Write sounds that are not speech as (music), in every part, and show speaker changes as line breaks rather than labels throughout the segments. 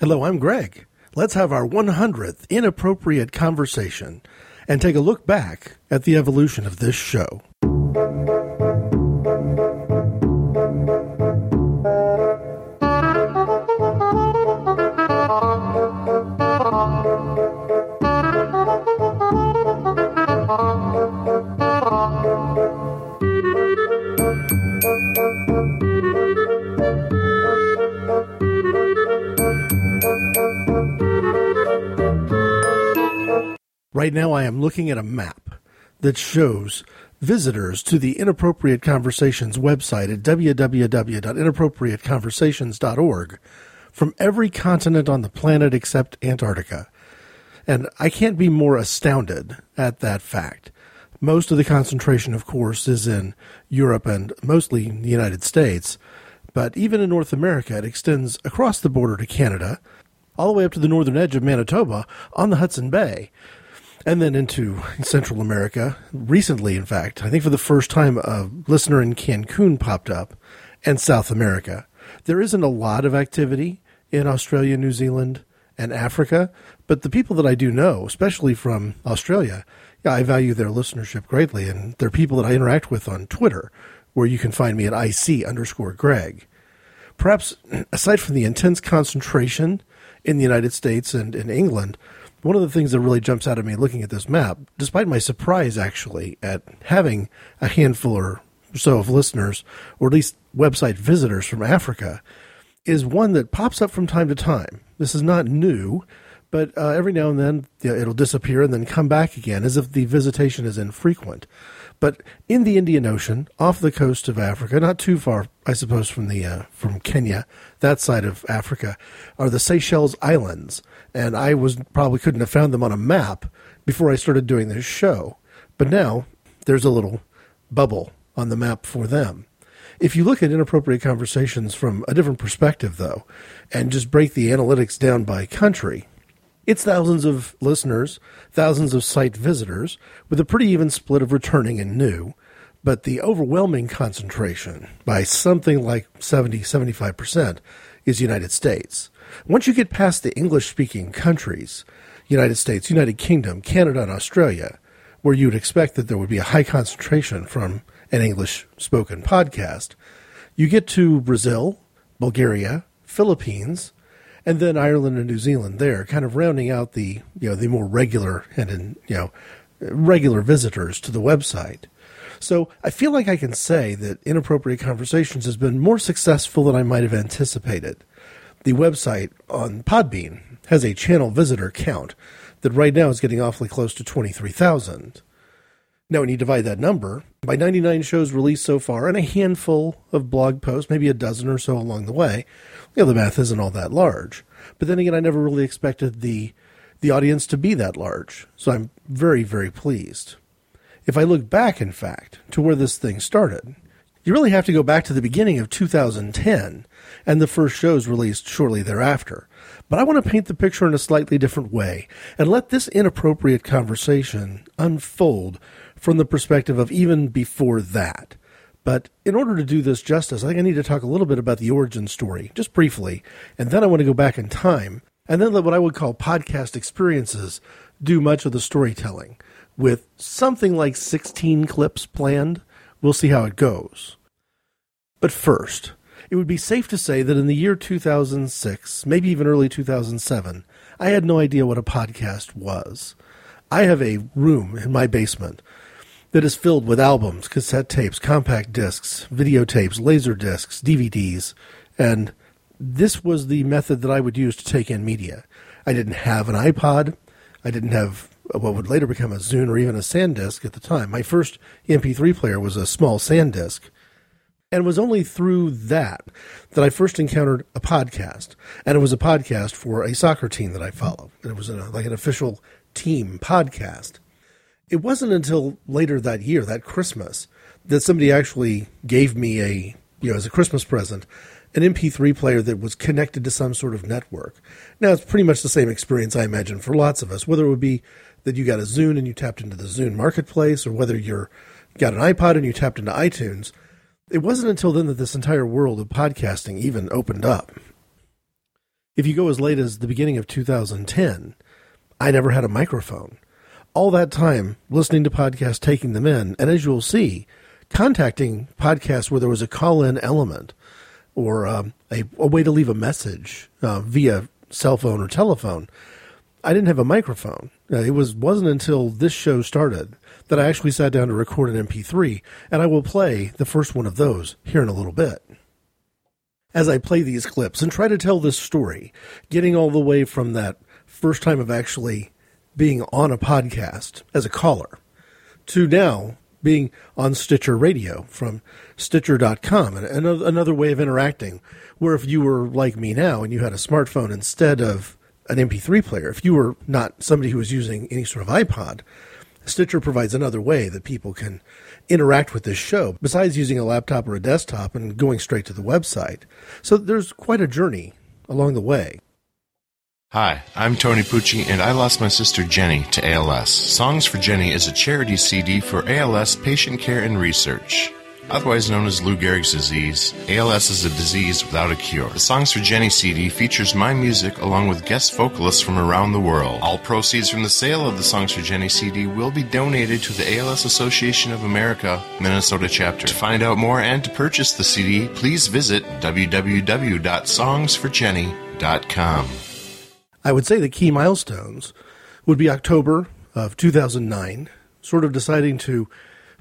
Hello, I'm Greg. Let's have our 100th inappropriate conversation and take a look back at the evolution of this show. Now, I am looking at a map that shows visitors to the Inappropriate Conversations website at www.inappropriateconversations.org from every continent on the planet except Antarctica. And I can't be more astounded at that fact. Most of the concentration, of course, is in Europe and mostly the United States. But even in North America, it extends across the border to Canada, all the way up to the northern edge of Manitoba on the Hudson Bay and then into Central America. Recently, in fact, I think for the first time, a listener in Cancun popped up, and South America. There isn't a lot of activity in Australia, New Zealand, and Africa, but the people that I do know, especially from Australia, yeah, I value their listenership greatly, and they're people that I interact with on Twitter, where you can find me at IC underscore Greg. Perhaps (clears throat) aside from the intense concentration in the United States and in England, one of the things that really jumps out at me looking at this map, despite my surprise actually at having a handful or so of listeners, or at least website visitors from Africa, is one that pops up from time to time. This is not new, but uh, every now and then it'll disappear and then come back again as if the visitation is infrequent. But in the Indian Ocean, off the coast of Africa, not too far, I suppose, from the uh, from Kenya, that side of Africa, are the Seychelles Islands, and I was probably couldn't have found them on a map before I started doing this show. But now there's a little bubble on the map for them. If you look at inappropriate conversations from a different perspective, though, and just break the analytics down by country, it's thousands of listeners, thousands of site visitors, with a pretty even split of returning and new. But the overwhelming concentration, by something like 70 75%, is United States. Once you get past the English speaking countries, United States, United Kingdom, Canada, and Australia, where you would expect that there would be a high concentration from an English spoken podcast, you get to Brazil, Bulgaria, Philippines, and then Ireland and New Zealand there, kind of rounding out the you know the more regular and you know regular visitors to the website. So I feel like I can say that Inappropriate Conversations has been more successful than I might have anticipated the website on Podbean has a channel visitor count that right now is getting awfully close to 23,000. Now, when you divide that number by 99 shows released so far and a handful of blog posts, maybe a dozen or so along the way, you know, the math isn't all that large. But then again, I never really expected the the audience to be that large. So I'm very, very pleased. If I look back, in fact, to where this thing started, you really have to go back to the beginning of 2010 and the first shows released shortly thereafter. But I want to paint the picture in a slightly different way and let this inappropriate conversation unfold from the perspective of even before that. But in order to do this justice, I think I need to talk a little bit about the origin story, just briefly, and then I want to go back in time and then let what I would call podcast experiences do much of the storytelling with something like 16 clips planned. We'll see how it goes. But first, it would be safe to say that in the year 2006, maybe even early 2007, I had no idea what a podcast was. I have a room in my basement that is filled with albums, cassette tapes, compact discs, videotapes, laser discs, DVDs, and this was the method that I would use to take in media. I didn't have an iPod. I didn't have what would later become a Zune or even a SanDisk at the time. My first MP3 player was a small SanDisk. And it was only through that that I first encountered a podcast. And it was a podcast for a soccer team that I follow. And it was a, like an official team podcast. It wasn't until later that year, that Christmas, that somebody actually gave me a, you know, as a Christmas present, an MP3 player that was connected to some sort of network. Now, it's pretty much the same experience, I imagine, for lots of us, whether it would be that you got a Zune and you tapped into the Zune marketplace, or whether you're got an iPod and you tapped into iTunes it wasn't until then that this entire world of podcasting even opened up. If you go as late as the beginning of 2010, I never had a microphone. All that time listening to podcasts, taking them in, and as you'll see, contacting podcasts where there was a call in element or um, a, a, way to leave a message uh, via cell phone or telephone. I didn't have a microphone. It was wasn't until this show started that I actually sat down to record an MP3, and I will play the first one of those here in a little bit. As I play these clips and try to tell this story, getting all the way from that first time of actually being on a podcast as a caller to now being on Stitcher Radio from Stitcher.com, and another, another way of interacting. Where if you were like me now and you had a smartphone instead of an MP3 player, if you were not somebody who was using any sort of iPod, Stitcher provides another way that people can interact with this show besides using a laptop or a desktop and going straight to the website. So there's quite a journey along the way.
Hi, I'm Tony Pucci, and I lost my sister Jenny to ALS. Songs for Jenny is a charity CD for ALS patient care and research. Otherwise known as Lou Gehrig's disease, ALS is a disease without a cure. The Songs for Jenny CD features my music along with guest vocalists from around the world. All proceeds from the sale of the Songs for Jenny CD will be donated to the ALS Association of America, Minnesota chapter. To find out more and to purchase the CD, please visit www.songsforjenny.com.
I would say the key milestones would be October of 2009, sort of deciding to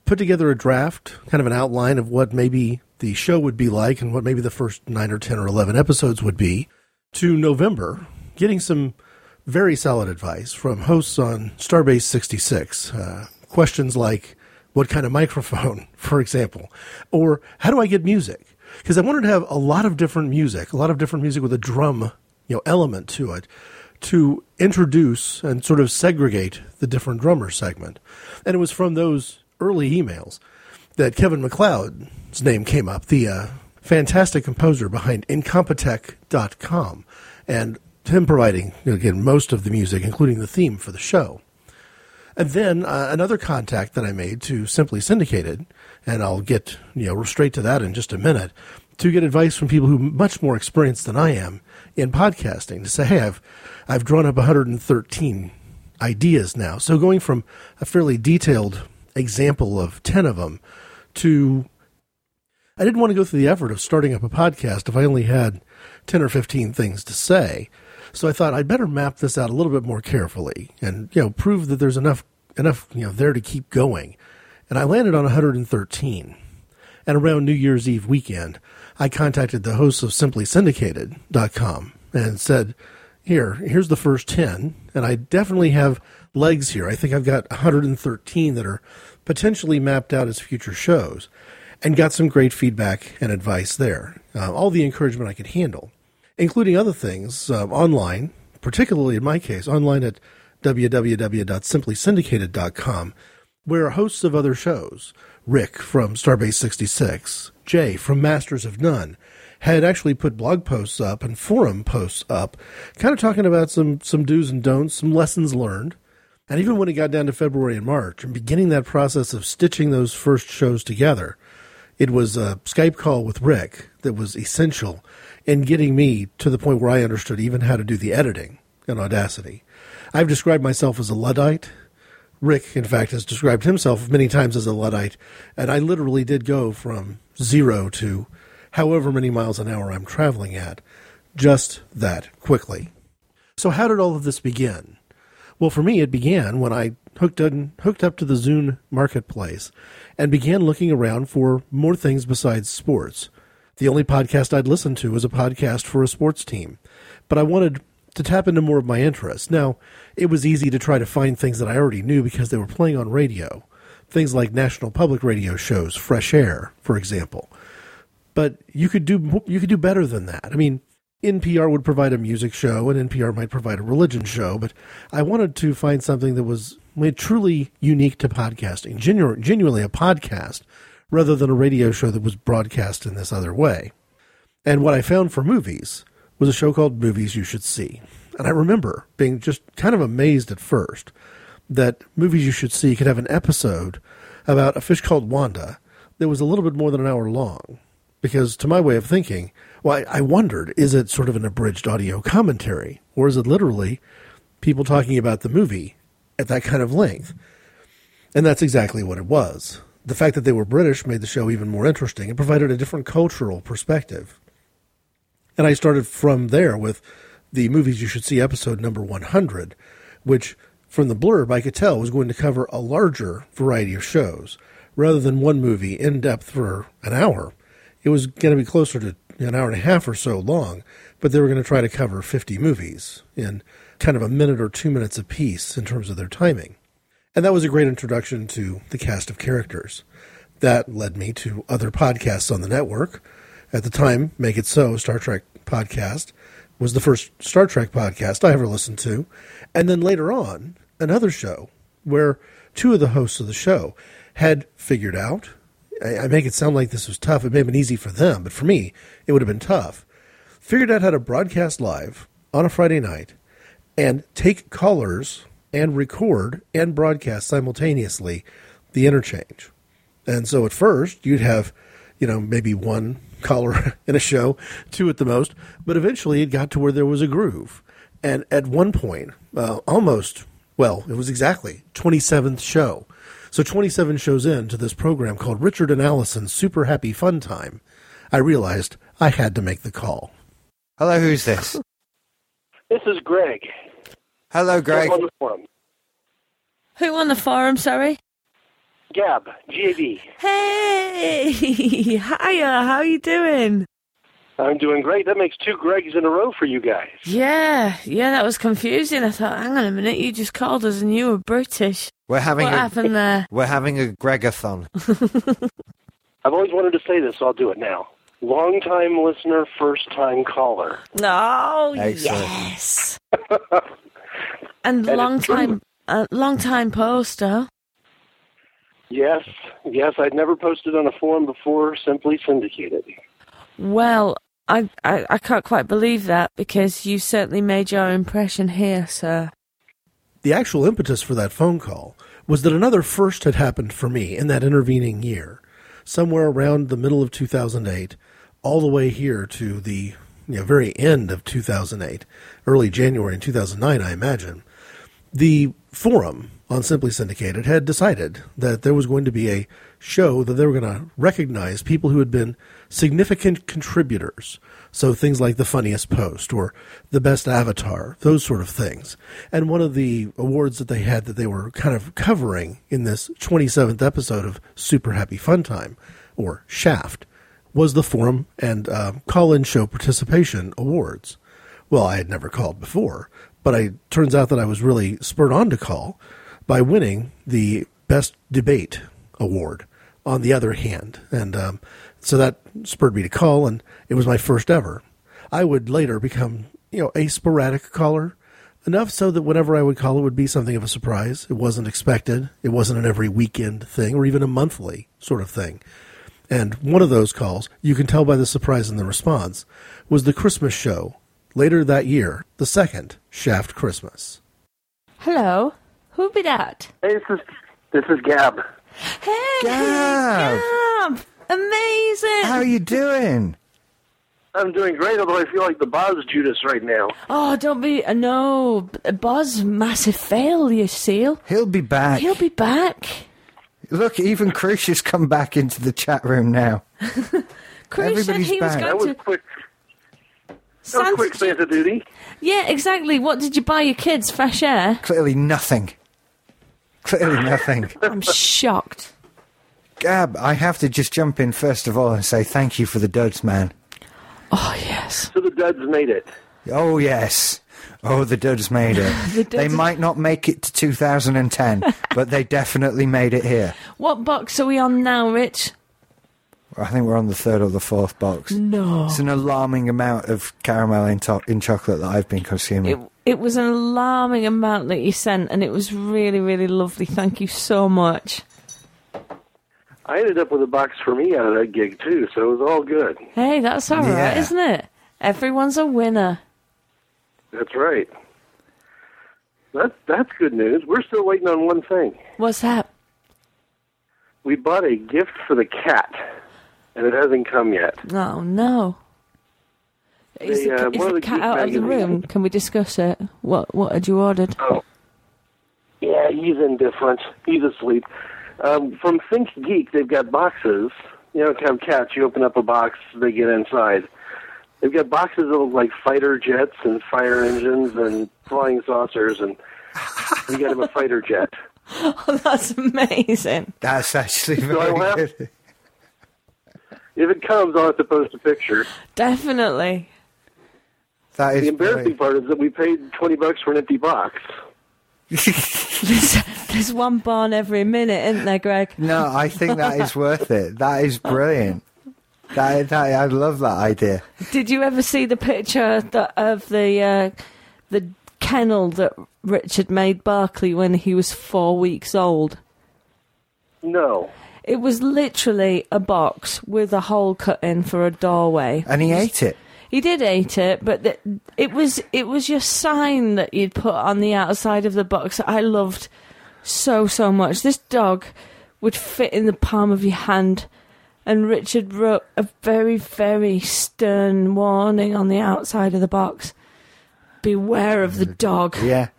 put together a draft, kind of an outline of what maybe the show would be like and what maybe the first nine or 10 or 11 episodes would be, to November, getting some very solid advice from hosts on Starbase 66. Uh, questions like, what kind of microphone, (laughs) for example, or how do I get music? Because I wanted to have a lot of different music, a lot of different music with a drum, you know, element to it, to introduce and sort of segregate the different drummer segment. And it was from those early emails that Kevin MacLeod's name came up, the uh, fantastic composer behind Incompetech.com, and him providing, you know, again, most of the music, including the theme for the show. And then uh, another contact that I made to Simply Syndicated, and I'll get you know straight to that in just a minute, to get advice from people who are much more experienced than I am in podcasting. To say, hey, I've I've drawn up 113 ideas now. So going from a fairly detailed example of 10 of them to I didn't want to go through the effort of starting up a podcast if I only had 10 or 15 things to say. So I thought I'd better map this out a little bit more carefully and, you know, prove that there's enough, enough, you know, there to keep going. And I landed on 113. And around New Year's Eve weekend, I contacted the hosts of simplysyndicated.com and said, here, here's the first 10. And I definitely have legs here. I think I've got 113 that are potentially mapped out as future shows and got some great feedback and advice there. Uh, all the encouragement I could handle, including other things uh, online, particularly in my case, online at www.simplysyndicated.com, where hosts of other shows, Rick from Starbase 66, Jay from Masters of None, had actually put blog posts up and forum posts up, kind of talking about some some do's and don'ts, some lessons learned, and even when it got down to February and March and beginning that process of stitching those first shows together, it was a Skype call with Rick that was essential in getting me to the point where I understood even how to do the editing in Audacity. I've described myself as a Luddite. Rick, in fact, has described himself many times as a Luddite, and I literally did go from zero to however many miles an hour I'm traveling at, just that quickly. So, how did all of this begin? Well, for me, it began when I hooked hooked up to the Zune marketplace and began looking around for more things besides sports. The only podcast I'd listened to was a podcast for a sports team, but I wanted to tap into more of my interests. Now, it was easy to try to find things that I already knew because they were playing on radio. Things like national public radio shows, Fresh Air, for example. But you could do you could do better than that. I mean, NPR would provide a music show and NPR might provide a religion show, but I wanted to find something that was truly unique to podcasting, genu- genuinely a podcast, rather than a radio show that was broadcast in this other way. And what I found for movies was a show called Movies You Should See. And I remember being just kind of amazed at first that Movies You Should See could have an episode about a fish called Wanda that was a little bit more than an hour long. Because to my way of thinking, Well, I, I wondered, is it sort of an abridged audio commentary, or is it literally people talking about the movie at that kind of length? And that's exactly what it was. The fact that they were British made the show even more interesting and provided a different cultural perspective. And I started from there with the movies you should see episode number 100, which from the blurb I could tell was going to cover a larger variety of shows. Rather than one movie in depth for an hour, it was going to be closer to an hour and a half or so long, but they were going to try to cover 50 movies in kind of a minute or two minutes apiece in terms of their timing. And that was a great introduction to the cast of characters. That led me to other podcasts on the network. At the time, Make It So, Star Trek podcast, was the first Star Trek podcast I ever listened to. And then later on, another show where two of the hosts of the show had figured out. I, I make it sound like this was tough. It may have been easy for them, but for me, it would have been tough. Figured out how to broadcast live on a Friday night and take callers and record and broadcast simultaneously the interchange. And so at first, you'd have, you know, maybe one caller (laughs) in a show, two at the most, but eventually it got to where there was a groove. And at one point, uh, almost, well, it was exactly 27th show. So 27 shows in to this program called Richard and Allison's Super Happy Fun Time, I realized I had to make the call.
Hello, who's this?
This is Greg.
Hello, Greg.
Who On the forum.
Who on the forum, sorry?
Gab, G-A-B.
Hey! (laughs) Hiya, how you doing?
I'm doing great. That makes two Gregs in a row for you guys.
Yeah, yeah, that was confusing. I thought, hang on a minute, you just called us and you were British.
We're having
What
a
happened there? (laughs)
we're having a Gregathon. (laughs)
I've always wanted to say this, so I'll do it now. Long time listener, first time caller.
No,
Excellent.
yes. (laughs) and
And
long time, uh, long time poster.
Yes, yes, I'd never posted on a forum before, simply syndicated.
Well, I, I, I can't quite believe that because you certainly made your impression here, sir.
The actual impetus for that phone call was that another first had happened for me in that intervening year, somewhere around the middle of 2008, all the way here to the you know, very end of 2008, early January in 2009, I imagine. The forum on Simply Syndicated had decided that there was going to be a show that they were going to recognize people who had been significant contributors. So things like the funniest post or the best avatar, those sort of things. And one of the awards that they had that they were kind of covering in this 27th episode of Super Happy Fun Time, or Shaft, was the forum and uh, call-in show participation awards. Well, I had never called before, but it turns out that I was really spurred on to call by winning the Best Debate Award on the other hand. And um, so that spurred me to call, and it was my first ever. I would later become, you know, a sporadic caller, enough so that whenever I would call, it would be something of a surprise. It wasn't expected. It wasn't an every weekend thing or even a monthly sort of thing. And one of those calls, you can tell by the surprise in the response, was the Christmas show later that year, the second Shaft Christmas.
Hello, who be that?
Hey, this is this is Gab.
Hey,
Gab.
Gab! Amazing!
How are you doing?
I'm doing great, although I feel like the Boz Judas right now.
Oh, don't be. Uh, no, B- Buzz, massive fail, you seal.
He'll be back.
He'll be back.
Look, even Crucius come back into the chat room now. (laughs)
Chris said
Everybody's
he was
back.
That
going
was
to.
quick. That was quick Santa duty.
Yeah, exactly. What did you buy your kids? Fresh air?
Clearly nothing. Clearly nothing. (laughs)
I'm shocked.
Gab, I have to just jump in first of all and say thank you for the duds, man.
Oh, yes.
So the duds made it.
Oh yes. Oh, the duds made it. (laughs)
The
they might not make it to 2010, (laughs) but they definitely made it here.
What box are we on now, Rich?
I think we're on the third or the fourth box.
No.
It's an alarming amount of caramel in, to- in chocolate that I've been consuming.
It, it was an alarming amount that you sent, and it was really, really lovely. Thank you so much.
I ended up with a box for me out of that gig too, so it was all good.
Hey, that's all right,
Yeah.
isn't it? Everyone's a winner.
That's right. That that's good news. We're still waiting on one thing.
What's that?
We bought a gift for the cat, and it hasn't come yet.
Oh, no. Is
They,
the,
uh,
is the
the
cat
geek
out of the room? Can we discuss it? What What had you ordered?
Oh. Yeah, he's indifferent. He's asleep. Um, from Think Geek, they've got boxes. You know, have cats. You open up a box, they get inside. They've got boxes of like fighter jets and fire engines and flying saucers, and (laughs) you got him a fighter jet.
Oh, that's amazing.
That's actually
So I
very
laugh-
good.
If it comes, I'll have to post a picture.
Definitely.
That is
The embarrassing
brilliant.
part is that we paid twenty bucks for an empty box.
There's, there's one barn every minute, isn't there, Greg?
No, I think that is worth it. That is brilliant. That, that I love that idea.
Did you ever see the picture that, of the uh, the kennel that Richard made Barkley when he was four weeks old?
No.
It was literally a box with a hole cut in for a doorway.
And he ate it.
He did eat it, but th- it was it was your sign that you'd put on the outside of the box that I loved so so much. This dog would fit in the palm of your hand, and Richard wrote a very very stern warning on the outside of the box: "Beware of the dog."
Yeah.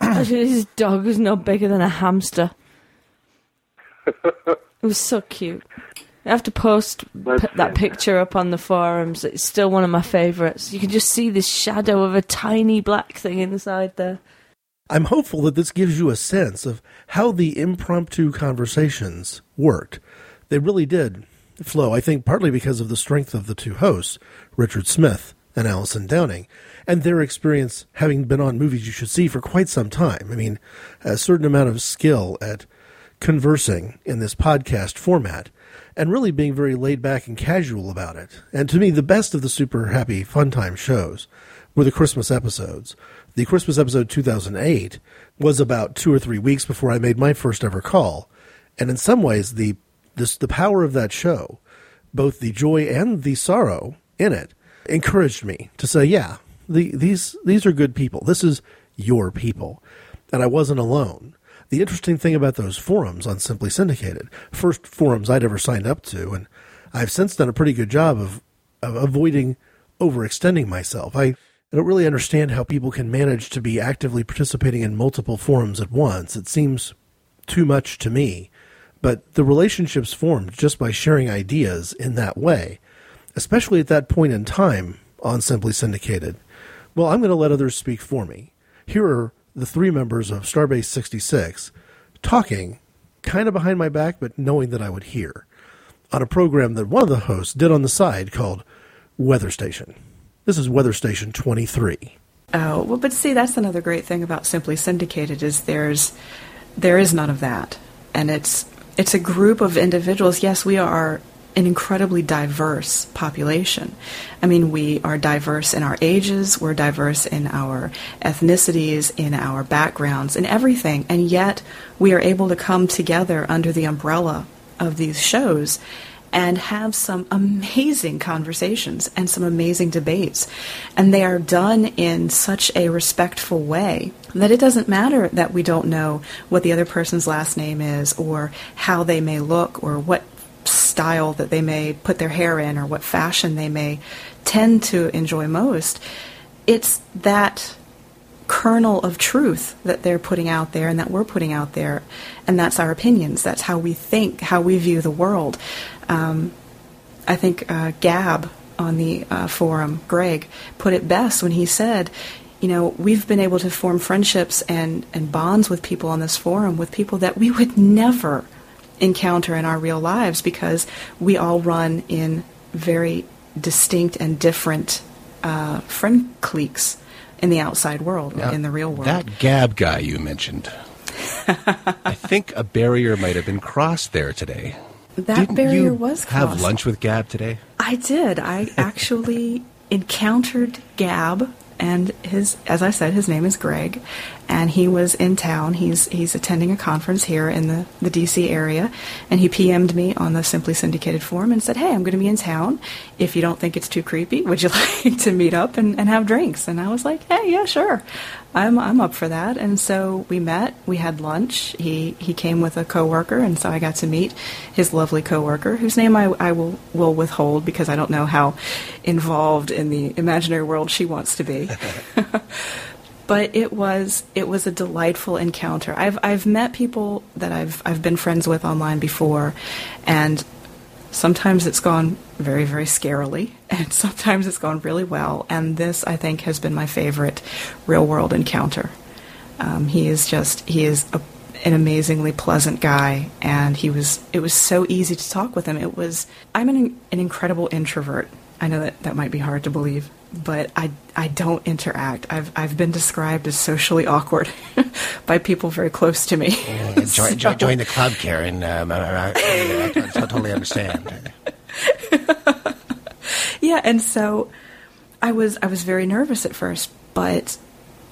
(coughs)
His dog was no bigger than a hamster. It was so cute. I have to post p- that picture up on the forums. It's still one of my favourites. You can just see this shadow of a tiny black thing inside there.
I'm hopeful that this gives you a sense of how the impromptu conversations worked. They really did flow, I think, partly because of the strength of the two hosts, Richard Smith and Allison Downing, and their experience having been on movies you should see for quite some time. I mean, a certain amount of skill at conversing in this podcast format and really being very laid back and casual about it. And to me, the best of the super happy fun time shows were the Christmas episodes. The Christmas episode 2008 was about two or three weeks before I made my first ever call. And in some ways, the, this, the power of that show, both the joy and the sorrow in it, encouraged me to say, yeah, the, these, these are good people. This is your people. And I wasn't alone. The interesting thing about those forums on Simply Syndicated, first forums I'd ever signed up to, and I've since done a pretty good job of, of avoiding overextending myself. I, I don't really understand how people can manage to be actively participating in multiple forums at once. It seems too much to me. But the relationships formed just by sharing ideas in that way, especially at that point in time on Simply Syndicated. Well, I'm going to let others speak for me. Here are the three members of Starbase 66 talking kind of behind my back, but knowing that I would hear on a program that one of the hosts did on the side called Weather Station. This is Weather Station 23.
Oh, well, but see, that's another great thing about Simply Syndicated is there's there is none of that, and it's it's a group of individuals. Yes, we are an incredibly diverse population. I mean, we are diverse in our ages, we're diverse in our ethnicities, in our backgrounds, in everything, and yet we are able to come together under the umbrella of these shows and have some amazing conversations and some amazing debates. And they are done in such a respectful way that it doesn't matter that we don't know what the other person's last name is or how they may look or what style that they may put their hair in or what fashion they may tend to enjoy most. It's that kernel of truth that they're putting out there and that we're putting out there, and that's our opinions. That's how we think, how we view the world. Um, I think uh, Gab on the uh, forum, Greg, put it best when he said, you know, we've been able to form friendships and, and bonds with people on this forum, with people that we would never encounter in our real lives because we all run in very distinct and different uh, friend cliques in the outside world,
Now,
in the real world.
That Gab guy you mentioned. (laughs) I think a barrier might have been crossed there today.
That
Didn't
barrier
you
was
have lunch with Gab today?
I did. I (laughs) actually encountered Gab and his as I said, his name is Greg, and he was in town. He's he's attending a conference here in the, the DC area, and he PM'd me on the Simply Syndicated forum and said, Hey, I'm gonna be in town. If you don't think it's too creepy, would you (laughs) like to meet up and, and have drinks? And I was like, Hey, yeah, sure. I'm I'm up for that. And so we met. We had lunch. He he came with a coworker, and so I got to meet his lovely coworker, whose name I, I will will withhold because I don't know how involved in the imaginary world she wants to be. (laughs) but it was it was a delightful encounter. I've I've met people that I've I've been friends with online before, and sometimes it's gone very very scarily, (laughs) and sometimes it's gone really well. And this I think has been my favorite real world encounter. Um, he is just he is a, an amazingly pleasant guy, and he was it was so easy to talk with him. It was I'm an an incredible introvert. I know that that might be hard to believe, but I, I don't interact. I've, I've been described as socially awkward (laughs) by people very close to me.
Uh, join, (laughs)
So-
join, join the club, Karen. Um, I, I, I, totally understand. (laughs)
Yeah, and so I was I was very nervous at first, but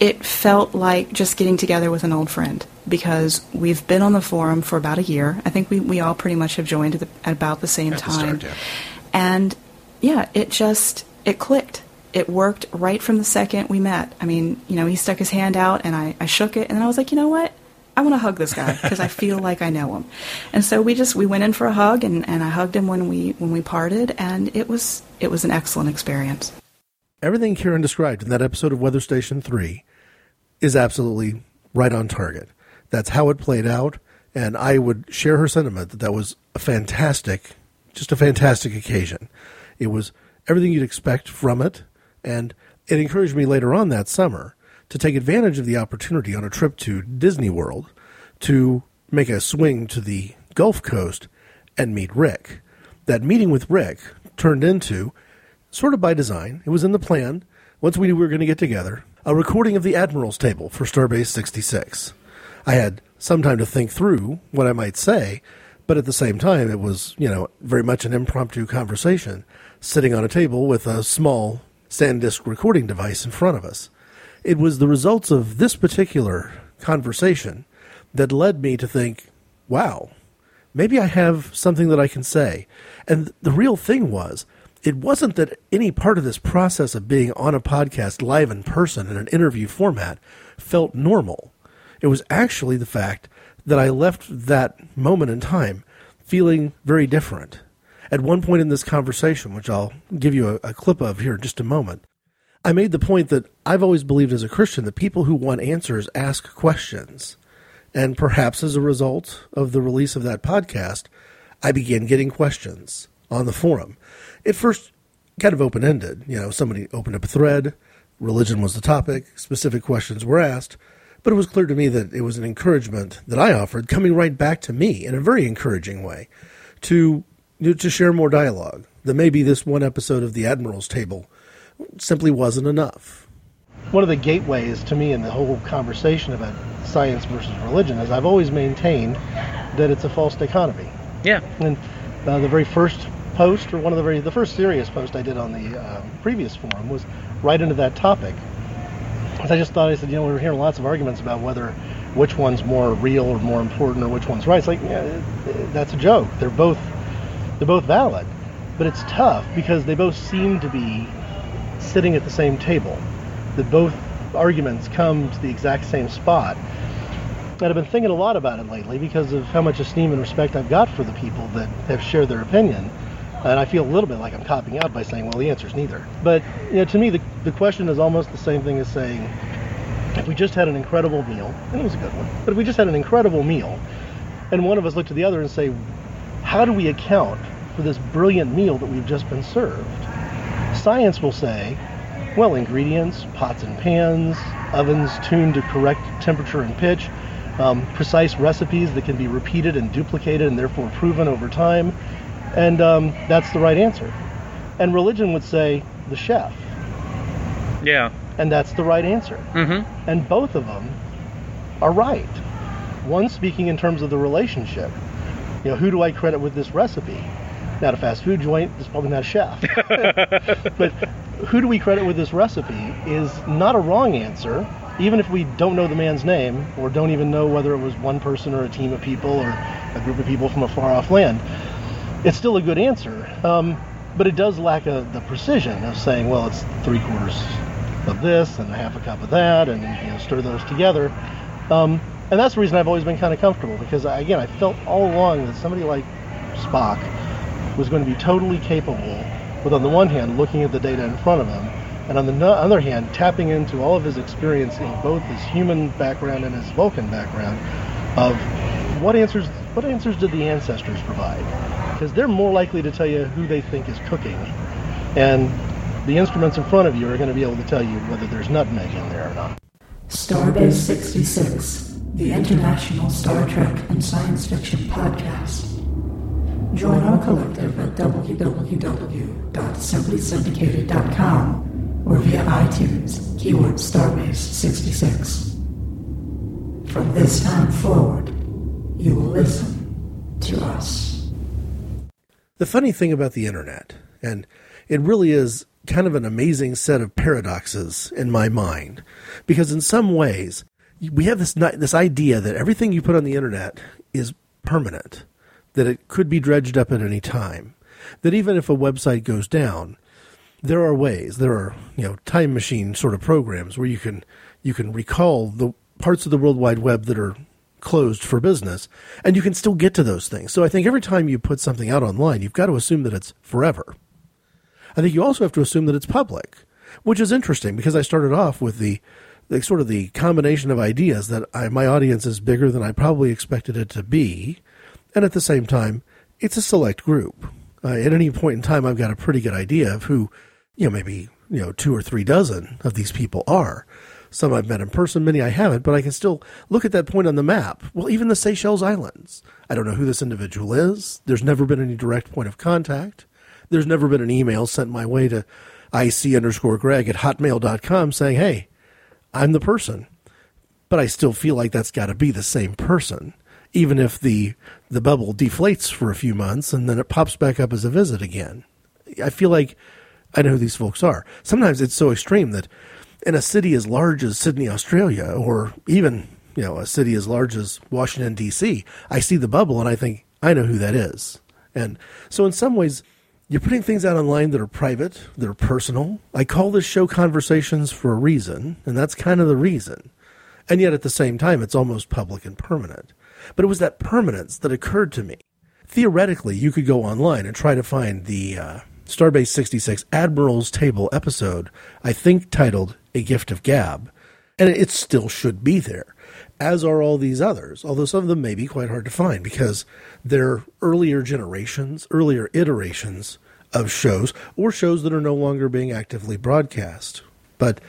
it felt like just getting together with an old friend because we've been on the forum for about a year. I think we, we all pretty much have joined at, the, at about the same
At the
time.
start, yeah.
And yeah, it just it clicked. It worked right from the second we met. I mean, you know, he stuck his hand out and I, I shook it and then I was like, you know what? I want to hug this guy because I feel like I know him. And so we just we went in for a hug and, and I hugged him when we when we parted and it was it was an excellent experience.
Everything Kieran described in that episode of Weather Station 3 is absolutely right on target. That's how it played out, and I would share her sentiment that that was a fantastic, just a fantastic occasion. It was everything you'd expect from it, and it encouraged me later on that summer to take advantage of the opportunity on a trip to Disney World to make a swing to the Gulf Coast and meet Rick. That meeting with Rick turned into sort of by design. It was in the plan. Once we knew we were going to get together, a recording of the Admiral's table for Starbase 66. I had some time to think through what I might say, but at the same time, it was, you know, very much an impromptu conversation, sitting on a table with a small SanDisk recording device in front of us. It was the results of this particular conversation that led me to think, wow, maybe I have something that I can say. And the real thing was, it wasn't that any part of this process of being on a podcast live in person in an interview format felt normal. It was actually the fact that I left that moment in time feeling very different. At one point in this conversation, which I'll give you a, a clip of here in just a moment, I made the point that I've always believed as a Christian that people who want answers ask questions. And perhaps as a result of the release of that podcast, I began getting questions on the forum. It first kind of open ended. You know, somebody opened up a thread, religion was the topic, specific questions were asked, but it was clear to me that it was an encouragement that I offered coming right back to me in a very encouraging way to to share more dialogue. That maybe this one episode of the Admiral's Table simply wasn't enough. One of the gateways to me in the whole conversation about science versus religion is I've always maintained that it's a false dichotomy.
Yeah.
And uh, the very first post, or one of the very the first serious post I did on the uh, previous forum was right into that topic. 'Cause I just thought I said, you know, we were hearing lots of arguments about whether which one's more real or more important or which one's right. It's like, yeah, that's a joke. They're both they're both valid, but it's tough because they both seem to be sitting at the same table. That both arguments come to the exact same spot. And I've been thinking a lot about it lately because of how much esteem and respect I've got for the people that have shared their opinion. And I feel a little bit like I'm copping out by saying, well, the answer is neither. But you know, to me, the, the question is almost the same thing as saying, if we just had an incredible meal, and it was a good one, but if we just had an incredible meal, and one of us looked to the other and say, how do we account for this brilliant meal that we've just been served? Science will say, well, ingredients, pots and pans, ovens tuned to correct temperature and pitch, um, precise recipes that can be repeated and duplicated and therefore proven over time, and um, that's the right answer. And religion would say the chef,
Yeah.
and that's the right answer.
Mm-hmm.
And both of them are right. One speaking in terms of the relationship. You know, who do I credit with this recipe? Not a fast food joint, it's probably not a chef. (laughs) but who do we credit with this recipe is not a wrong answer, even if we don't know the man's name or don't even know whether it was one person or a team of people or a group of people from a far off land. It's still a good answer, um, but it does lack a, the precision of saying, well, it's three quarters of this and a half a cup of that, and you know, stir those together. Um, and that's the reason I've always been kind of comfortable because, uh, again, I felt all along that somebody like Spock was going to be totally capable with, on the one hand, looking at the data in front of him, and on the no- other hand, tapping into all of his experience in both his human background and his Vulcan background of what answers what answers did the ancestors provide? Because they're more likely to tell you who they think is cooking, and the instruments in front of you are going to be able to tell you whether there's nutmeg in there or not.
Starbase 66, the international Star Trek and science fiction podcast. Join our collective at www.simplysyndicated.com or via iTunes, keyword Starbase 66. From this time forward, you will listen to us.
The funny thing about the internet, and it really is kind of an amazing set of paradoxes in my mind, because in some ways we have this this idea that everything you put on the internet is permanent, that it could be dredged up at any time, that even if a website goes down, there are ways, there are you know time machine sort of programs where you can you can recall the parts of the World Wide Web that are closed for business, and you can still get to those things. So I think every time you put something out online, you've got to assume that it's forever. I think you also have to assume that it's public, which is interesting because I started off with the, sort of the combination of ideas that I, my audience is bigger than I probably expected it to be, and at the same time, it's a select group. Uh, at any point in time, I've got a pretty good idea of who, you know, maybe you know two or three dozen of these people are. Some I've met in person, many I haven't, but I can still look at that point on the map. Well, even the Seychelles Islands. I don't know who this individual is. There's never been any direct point of contact. There's never been an email sent my way to ic underscore greg at hotmail.com saying, hey, I'm the person. But I still feel like that's got to be the same person, even if the the bubble deflates for a few months and then it pops back up as a visit again. I feel like I know who these folks are. Sometimes it's so extreme that in a city as large as Sydney, Australia, or even you know a city as large as Washington D.C., I see the bubble and I think I know who that is. And so, in some ways, you're putting things out online that are private, that are personal. I call this show conversations for a reason, and that's kind of the reason. And yet, at the same time, it's almost public and permanent. But it was that permanence that occurred to me. Theoretically, you could go online and try to find the uh, Starbase 66 Admiral's Table episode, I think titled A Gift of Gab, and it still should be there, as are all these others, although some of them may be quite hard to find because they're earlier generations, earlier iterations of shows, or shows that are no longer being actively broadcast. But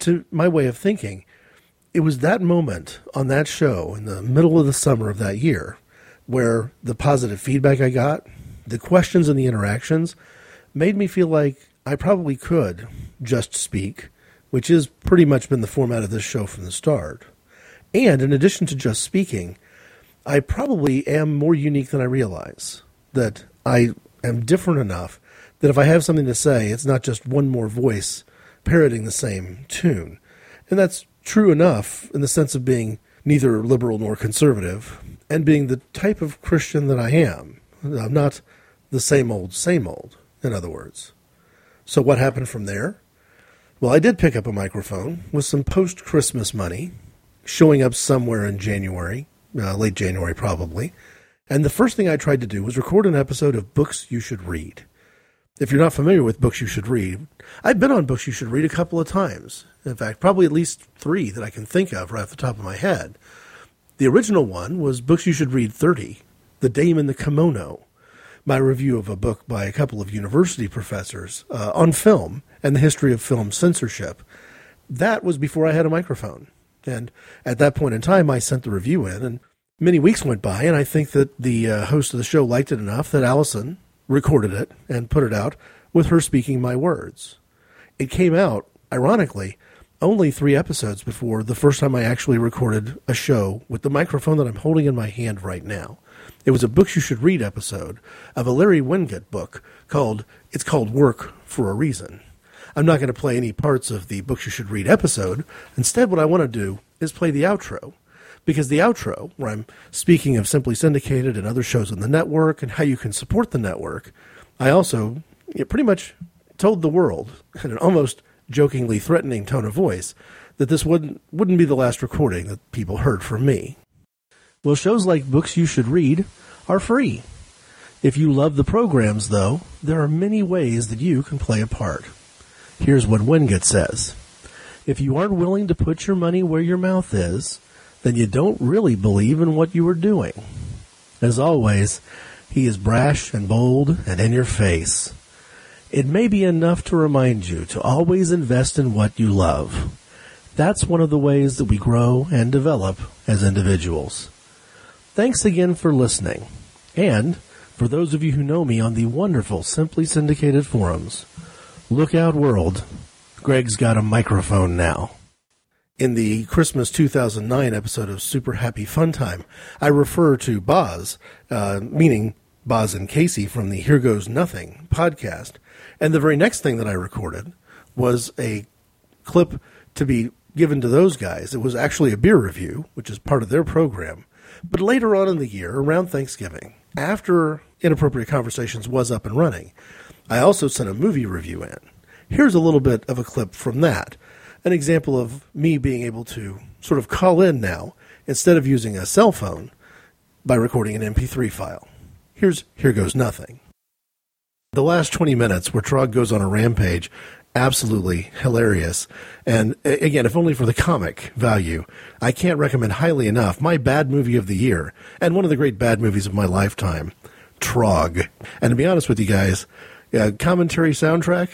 to my way of thinking, it was that moment on that show in the middle of the summer of that year where the positive feedback I got, the questions and the interactions, made me feel like I probably could just speak, which has pretty much been the format of this show from the start. And in addition to just speaking, I probably am more unique than I realize. That I am different enough that if I have something to say, it's not just one more voice parroting the same tune. And that's true enough in the sense of being neither liberal nor conservative and being the type of Christian that I am. I'm not the same old, same old, in other words. So what happened from there? Well, I did pick up a microphone with some post Christmas money, showing up somewhere in January, uh, late January probably. And the first thing I tried to do was record an episode of Books You Should Read. If you're not familiar with Books You Should Read, I've been on Books You Should Read a couple of times. In fact, probably at least three that I can think of right off the top of my head. The original one was Books You Should Read 30, The Dame in the Kimono, my review of a book by a couple of university professors uh, on film and the history of film censorship. That was before I had a microphone. And at that point in time, I sent the review in, and many weeks went by, and I think that the uh, host of the show liked it enough that Allison recorded it and put it out with her speaking my words. It came out, ironically, only three episodes before the first time I actually recorded a show with the microphone that I'm holding in my hand right now. It was a books you should read episode of a Larry Winget book called It's Called Work for a Reason. I'm not going to play any parts of the books you should read episode. Instead, what I want to do is play the outro. Because the outro, where I'm speaking of Simply Syndicated and other shows on the network and how you can support the network, I also you know, pretty much told the world (laughs) in an almost jokingly threatening tone of voice that this wouldn't wouldn't be the last recording that people heard from me. Well, shows like Books You Should Read are free. If you love the programs, though, there are many ways that you can play a part. Here's what Winget says. If you aren't willing to put your money where your mouth is, then you don't really believe in what you are doing. As always, he is brash and bold and in your face. It may be enough to remind you to always invest in what you love. That's one of the ways that we grow and develop as individuals. Thanks again for listening. And for those of you who know me on the wonderful Simply Syndicated forums, look out world. Greg's got a microphone now. In the Christmas 2009 episode of Super Happy Fun Time, I refer to Boz, uh, meaning Boz and Casey from the Here Goes Nothing podcast. And the very next thing that I recorded was a clip to be given to those guys. It was actually a beer review, which is part of their program. But later on in the year, around Thanksgiving, after Inappropriate Conversations was up and running, I also sent a movie review in. Here's a little bit of a clip from that. An example of me being able to sort of call in now instead of using a cell phone by recording an MP3 file. Here's Here Goes Nothing. The last 20 minutes where Trog goes on a rampage, absolutely hilarious. And again, if only for the comic value, I can't recommend highly enough my bad movie of the year and one of the great bad movies of my lifetime, Trog. And to be honest with you guys, commentary soundtrack,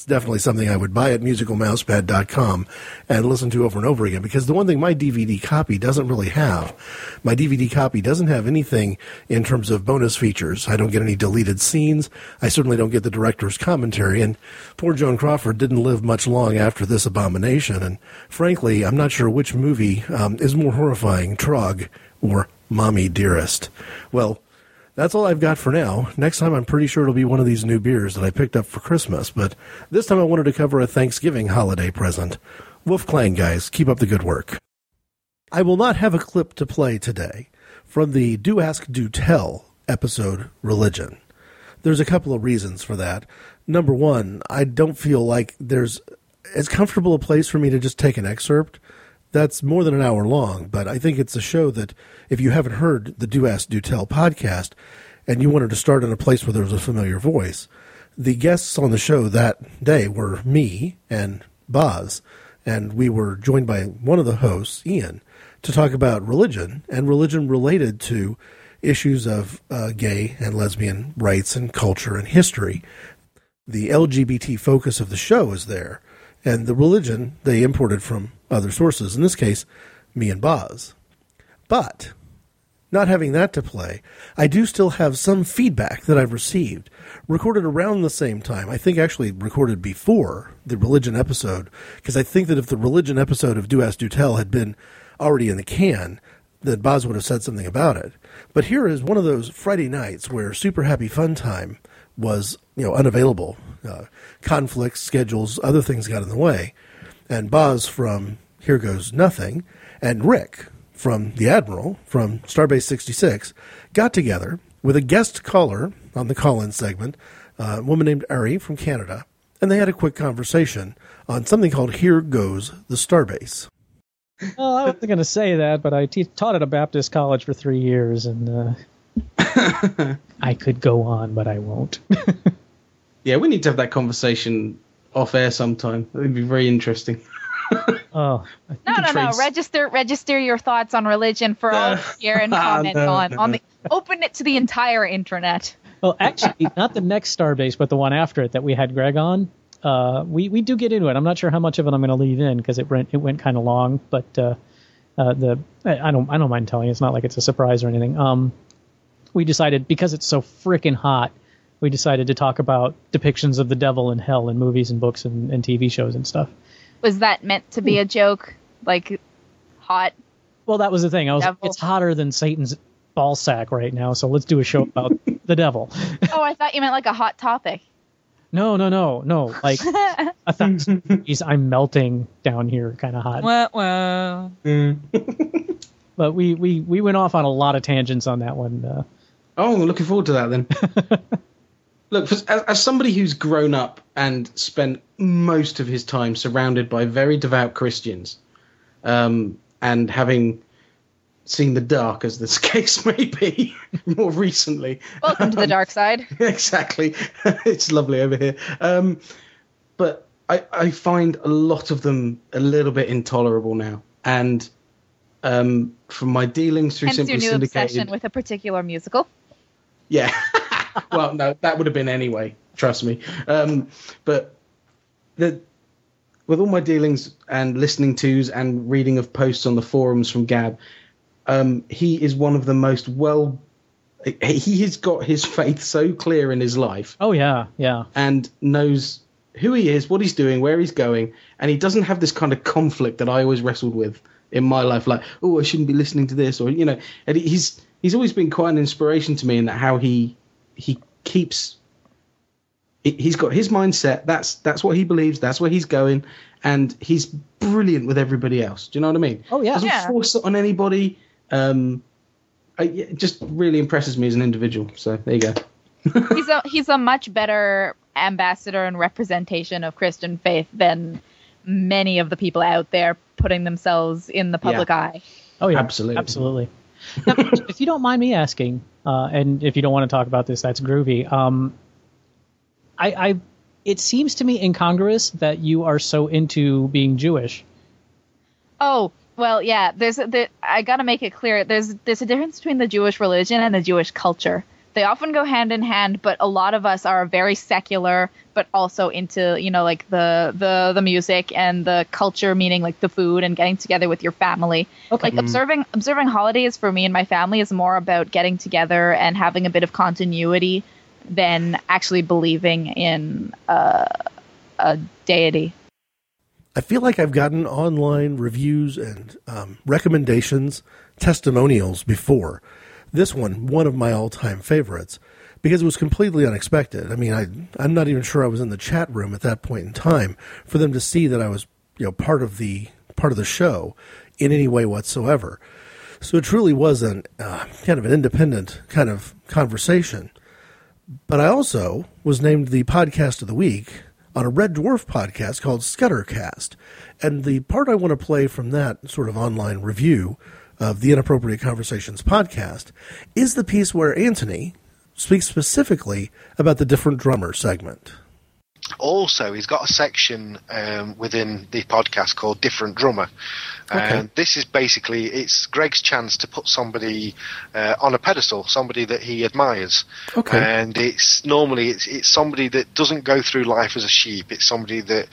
it's definitely something I would buy at musicalmousepad.com and listen to over and over again because the one thing my DVD copy doesn't really have, my DVD copy doesn't have anything in terms of bonus features. I don't get any deleted scenes. I certainly don't get the director's commentary. And poor Joan Crawford didn't live much long after this abomination. And frankly, I'm not sure which movie um, is more horrifying, Trog or Mommy Dearest. Well, that's all I've got for now. Next time, I'm pretty sure it'll be one of these new beers that I picked up for Christmas, but this time I wanted to cover a Thanksgiving holiday present. Wolf Clang, guys, keep up the good work. I will not have a clip to play today from the Do Ask, Do Tell episode Religion. There's a couple of reasons for that. Number one, I don't feel like there's as comfortable a place for me to just take an excerpt that's more than an hour long, but I think it's a show that if you haven't heard the Do Ask Do Tell podcast and you wanted to start in a place where there was a familiar voice, the guests on the show that day were me and Boz, and we were joined by one of the hosts, Ian, to talk about religion and religion related to issues of uh, gay and lesbian rights and culture and history. The LGBT focus of the show is there, and the religion they imported from other sources, in this case, me and Boz. But not having that to play, I do still have some feedback that I've received, recorded around the same time. I think actually recorded before the religion episode, because I think that if the religion episode of Do Ask Do Tell had been already in the can, that Boz would have said something about it. But here is one of those Friday nights where Super Happy Fun Time was, you know, unavailable. Uh, conflicts, schedules, other things got in the way and Boz from Here Goes Nothing, and Rick from The Admiral from Starbase 66 got together with a guest caller on the call in segment, a woman named Ari from Canada, and they had a quick conversation on something called Here Goes the Starbase.
Well, I wasn't going to say that, but I te- taught at a Baptist college for three years, and uh, (laughs) I could go on, but I won't. (laughs)
yeah, we need to have that conversation off air sometime. It'd be very interesting. (laughs)
oh,
no, no, no! Register, register your thoughts on religion for all to hear and (laughs) comment no, on. No. On the open it to the entire internet.
Well, actually, (laughs) not the next Starbase, but the one after it that we had Greg on. Uh, we we do get into it. I'm not sure how much of it I'm going to leave in because it went it went kind of long, but uh, uh, the I don't I don't mind telling you. It's not like it's a surprise or anything. Um, we decided because it's so freaking hot we decided to talk about depictions of the devil and hell in movies and books and, and TV shows and stuff.
Was that meant to be a joke? Like hot?
Well, that was the thing. I was. Devil. It's hotter than Satan's ball sack right now, so let's do a show about (laughs) the devil.
oh, I thought you meant like a hot topic.
No, no, no, no. Like (laughs) a thousand degrees, I'm melting down here, kind of hot.
Well, well.
but we, we we went off on a lot of tangents on that one. Uh,
oh, looking forward to that then. (laughs) look, as, as somebody who's grown up and spent most of his time surrounded by very devout Christians, um, and having seen the dark, as this (laughs) case may be, (laughs) more recently.
Welcome to the dark side. (laughs)
exactly. it's lovely over here. Um, but I, I find a lot of them a little bit intolerable now. And um, from my dealings through
Hence
Simply
your new
Syndicated.
obsession with a particular musical.
Yeah. (laughs) well, no, that would have been anyway. Trust me. Um, but the with all my dealings and listening tos and reading of posts on the forums from Gab, um, he is one of the most well. He has got his faith so clear in his life.
Oh yeah, yeah.
And knows who he is, what he's doing, where he's going, and he doesn't have this kind of conflict that I always wrestled with in my life, like, oh, I shouldn't be listening to this, or you know, and he's he's always been quite an inspiration to me in that how he he keeps he's got his mindset that's that's what he believes that's where he's going and he's brilliant with everybody else do you know what i mean
oh yeah
doesn't
Yeah.
force it on anybody um I, it just really impresses me as an individual so there you go (laughs)
he's a he's a much better ambassador and representation of Christian faith than many of the people out there putting themselves in the public
Yeah.
eye.
Oh yeah,
Absolutely.
absolutely. Now, if you don't mind me asking, uh, and if you don't want to talk about this, that's groovy. Um, I, I, it seems to me incongruous that you are so into being Jewish.
Oh, well, yeah. There's there, I got to make it clear. There's there's a difference between the Jewish religion and the Jewish culture. They often go hand in hand, but a lot of us are very secular, but also into you know like the the the music and the culture, meaning like the food and getting together with your family.
Okay.
Like observing observing holidays for me and my family is more about getting together and having a bit of continuity than actually believing in uh, a deity.
I feel like I've gotten online reviews and um, recommendations, testimonials before. This one, one of my all-time favorites, because it was completely unexpected. I mean, I I'm not even sure I was in the chat room at that point in time for them to see that I was, you know, part of the part of the show in any way whatsoever. So it truly was an uh, kind of an independent kind of conversation. But I also was named the podcast of the week on a Red Dwarf podcast called Scuttercast. And the part I want to play from that sort of online review of the Inappropriate Conversations podcast is the piece where Anthony speaks specifically about the different drummer segment.
also he's got a section um, within the podcast called different drummer and this is basically it's greg's chance to put somebody uh, on a pedestal somebody that he admires
Okay.
and it's normally it's, it's somebody that doesn't go through life as a sheep it's somebody that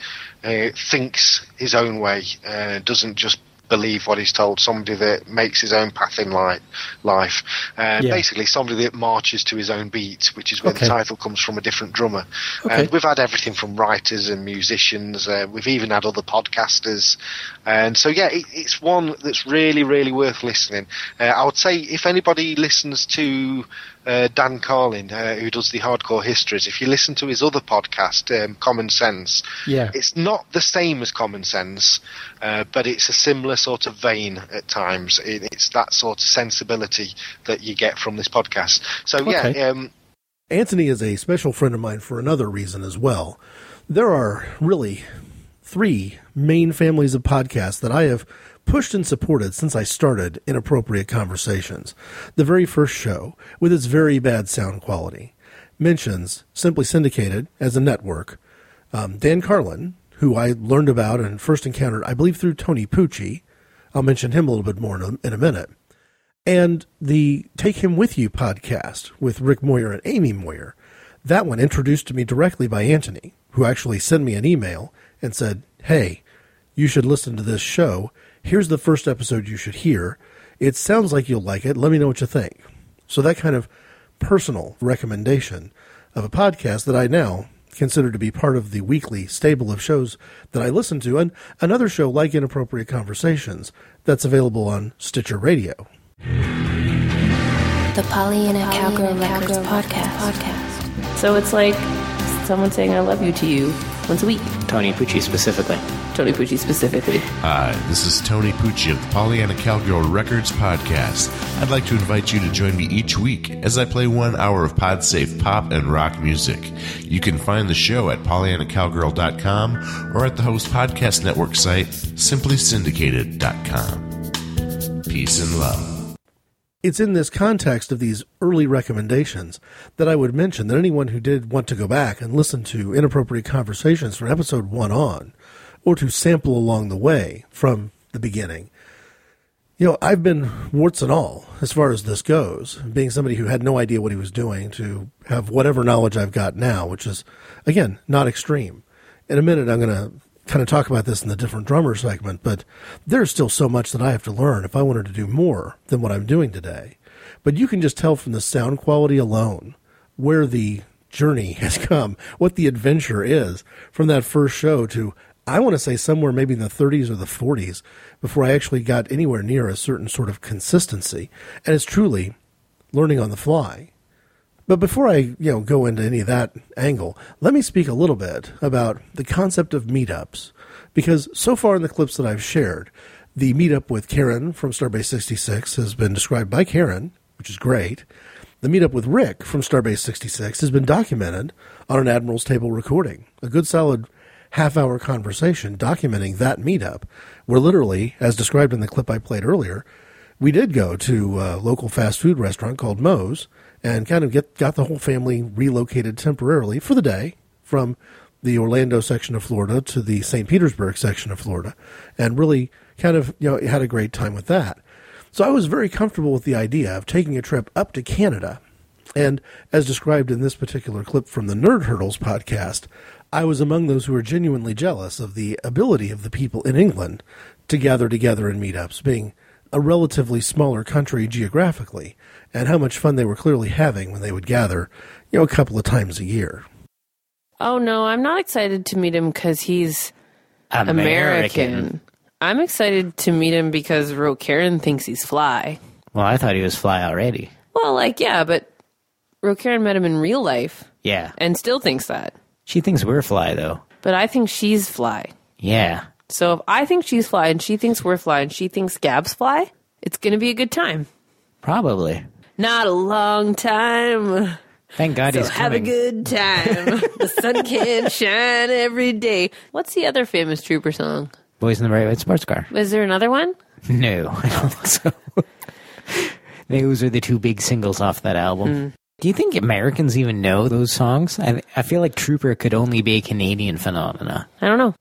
uh, thinks his own way uh, doesn't just believe what he's told somebody that makes his own path in life life uh,
Yeah.
basically somebody that marches to his own beat which is where
Okay.
the title comes from a different drummer
Okay.
and we've had everything from writers and musicians. Uh, we've even had other podcasters, and so yeah, it, it's one that's really, really worth listening. Uh, I would say if anybody listens to uh, Dan Carlin, uh, who does the Hardcore Histories, if you listen to his other podcast, um, Common Sense,
Yeah.
it's not the same as Common Sense, uh, but it's a similar sort of vein at times. It, it's that sort of sensibility that you get from this podcast. So
Okay.
yeah. Um,
Anthony is a special friend of mine for another reason as well. There are really three main families of podcasts that I have pushed and supported since I started Inappropriate Conversations. The very first show, with its very bad sound quality, mentions Simply Syndicated as a network. Um, Dan Carlin, who I learned about and first encountered, I believe, through Tony Pucci. I'll mention him a little bit more in a, in a minute and the Take Him With You podcast with Rick Moyer and Amy Moyer. That one introduced to me directly by Anthony, who actually sent me an email and said, Hey, you should listen to this show. Here's the first episode you should hear. It sounds like you'll like it. Let me know what you think. So, that kind of personal recommendation of a podcast that I now consider to be part of the weekly stable of shows that I listen to, and another show like Inappropriate Conversations that's available on Stitcher Radio.
The Pollyanna Cowgirl Records podcast.
So it's like someone saying I love you to you once a week.
Tony Pucci specifically. Tony Pucci specifically.
Hi, this is Tony Pucci of the Pollyanna Cowgirl Records podcast. I'd like to invite you to join me each week as I play one hour of pod safe pop and rock music. You can find the show at PollyannaCowgirl.com or at the Host Podcast Network site, simplysyndicated.com. Peace and love.
It's in this context of these early recommendations that I would mention that anyone who did want to go back and listen to inappropriate conversations from episode one on, or to sample along the way from the beginning, you know, I've been warts and all as far as this goes, being somebody who had no idea what he was doing to have whatever knowledge I've got now, which is, again, not extreme. In a minute, I'm going to kind of talk about this in the different drummer segment, but there's still so much that I have to learn if I wanted to do more than what I'm doing today. But you can just tell from the sound quality alone where the journey (laughs) has come, what the adventure is from that first show to, I want to say, somewhere maybe in the 30s or the 40s before I actually got anywhere near a certain sort of consistency. And it's truly learning on the fly. But before I, you know, go into any of that angle, let me speak a little bit about the concept of meetups. Because so far in the clips that I've shared, the meetup with Karen from Starbase 66 has been described by Karen, which is great. The meetup with Rick from Starbase 66 has been documented on an Admiral's Table recording. A good solid half hour conversation documenting that meetup, where literally, as described in the clip I played earlier, we did go to a local fast food restaurant called Moe's and kind of get got the whole family relocated temporarily for the day from the Orlando section of Florida to the St. Petersburg section of Florida, and really kind of you know had a great time with that. So I was very comfortable with the idea of taking a trip up to Canada, and as described in this particular clip from the Nerd Hurdles podcast, I was among those who were genuinely jealous of the ability of the people in England to gather together in meetups, being a relatively smaller country geographically, and how much fun they were clearly having when they would gather, you know, a couple of times a year.
Oh no, I'm not excited to meet him because he's
American.
American. I'm excited to meet him because Ro Karen thinks he's fly.
Well, I thought he was fly already.
Well, like yeah, but Ro Karen met him in real life
Yeah.
and still thinks that.
She thinks we're fly, though.
But I think she's fly.
Yeah.
So if I think she's fly and she thinks we're fly and she thinks Gab's fly, it's gonna be a good time.
Probably.
Not a long time.
Thank God
so
he's
have
coming.
a good time. (laughs) the sun can't shine every day. What's the other famous Trooper song?
Boys in the Bright White Sports Car.
Is there another one?
No, I don't think so. (laughs) Those are the two big singles off that album.
Hmm.
Do you think Americans even know those songs? I, I feel like Trooper could only be a Canadian phenomena.
I don't know.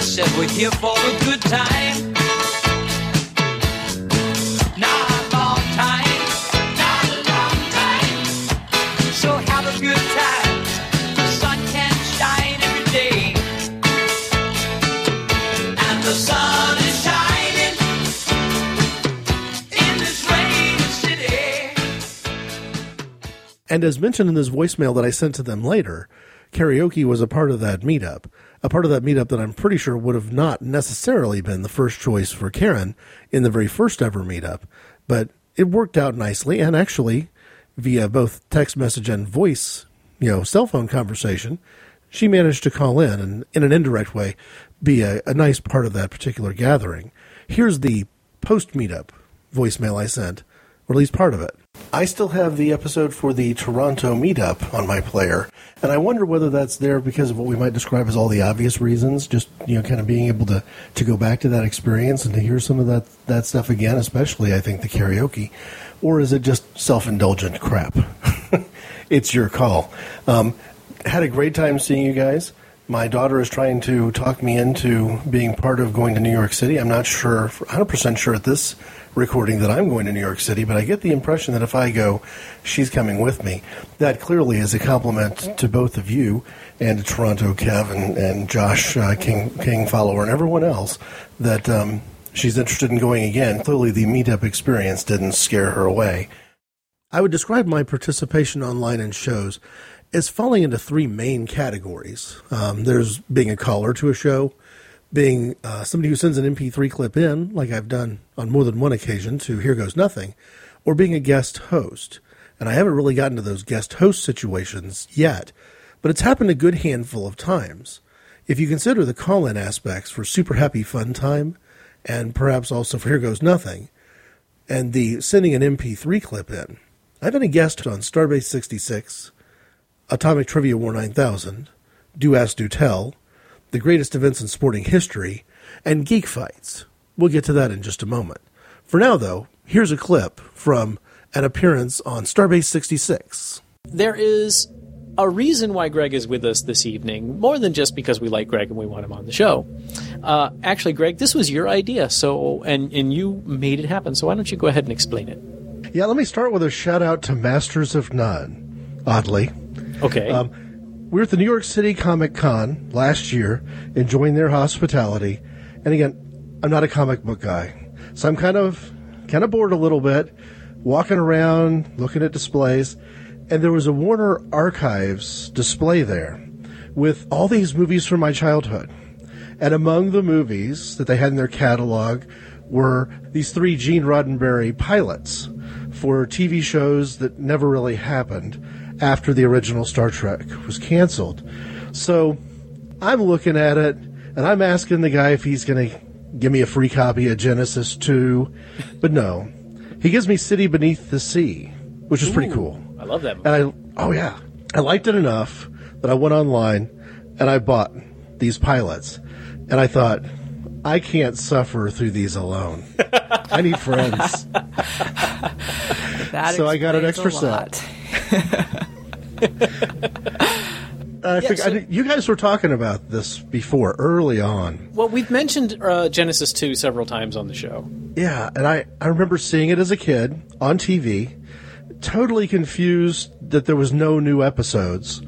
Said we're here for a good time.
And as mentioned in this voicemail that I sent to them later, karaoke was a part of that meetup. A part of that meetup that I'm pretty sure would have not necessarily been the first choice for Karen in the very first ever meetup, but it worked out nicely and actually via both text message and voice, you know, cell phone conversation, she managed to call in and in an indirect way be a, a nice part of that particular gathering. Here's the post meetup voicemail I sent, or at least part of it. I still have the episode for the Toronto meetup on my player, and I wonder whether that's there because of what we might describe as all the obvious reasons, just you know, kind of being able to to go back to that experience and to hear some of that that stuff again, especially I think the karaoke, or is it just self indulgent crap? (laughs) it's your call. Um, had a great time seeing you guys. My daughter is trying to talk me into being part of going to New York City. I'm not sure, 100% sure at this recording that I'm going to New York City, but I get the impression that if I go, she's coming with me. That clearly is a compliment to both of you and to Toronto Kev and, and Josh uh, King, King follower and everyone else that um, she's interested in going again. Clearly, the meetup experience didn't scare her away. I would describe my participation online in shows as falling into three main categories. Um, there's being a caller to a show, being uh, somebody who sends an MP3 clip in, like I've done on more than one occasion to Here Goes Nothing, or being a guest host. And I haven't really gotten to those guest host situations yet, but it's happened a good handful of times. If you consider the call in aspects for Super Happy Fun Time, and perhaps also for Here Goes Nothing, and the sending an MP3 clip in, I've been a guest on Starbase 66, Atomic Trivia War 9000, Do Ask Do Tell, the greatest events in sporting history, and Geek Fights. We'll get to that in just a moment. For now, though, here's a clip from an appearance on Starbase 66.
There is a reason why Greg is with us this evening, more than just because we like Greg and we want him on the show. Uh, actually, Greg, this was your idea, so and and you made it happen. So why don't you go ahead and explain it?
Yeah, let me start with a shout out to Masters of None, oddly.
Okay.
Um, we were at the New York City Comic Con last year, enjoying their hospitality. And again, I'm not a comic book guy, so I'm kind of kind of bored a little bit, walking around, looking at displays, and there was a Warner Archives display there with all these movies from my childhood. And among the movies that they had in their catalog were these three Gene Roddenberry pilots for TV shows that never really happened after the original Star Trek was canceled. So I'm looking at it and I'm asking the guy if he's going to give me a free copy of Genesis 2, but no. He gives me City Beneath the Sea, which is pretty cool.
I love that movie.
And I, oh yeah, I liked it enough that I went online and I bought these pilots. And I thought, I can't suffer through these alone. I need friends. (laughs)
That
so I got an extra
a
set. (laughs) I think I you guys were talking about this before, early on.
Well, we've mentioned uh, Genesis 2 several times on the show.
Yeah, and I, I remember seeing it as a kid on TV, totally confused that there was no new episodes.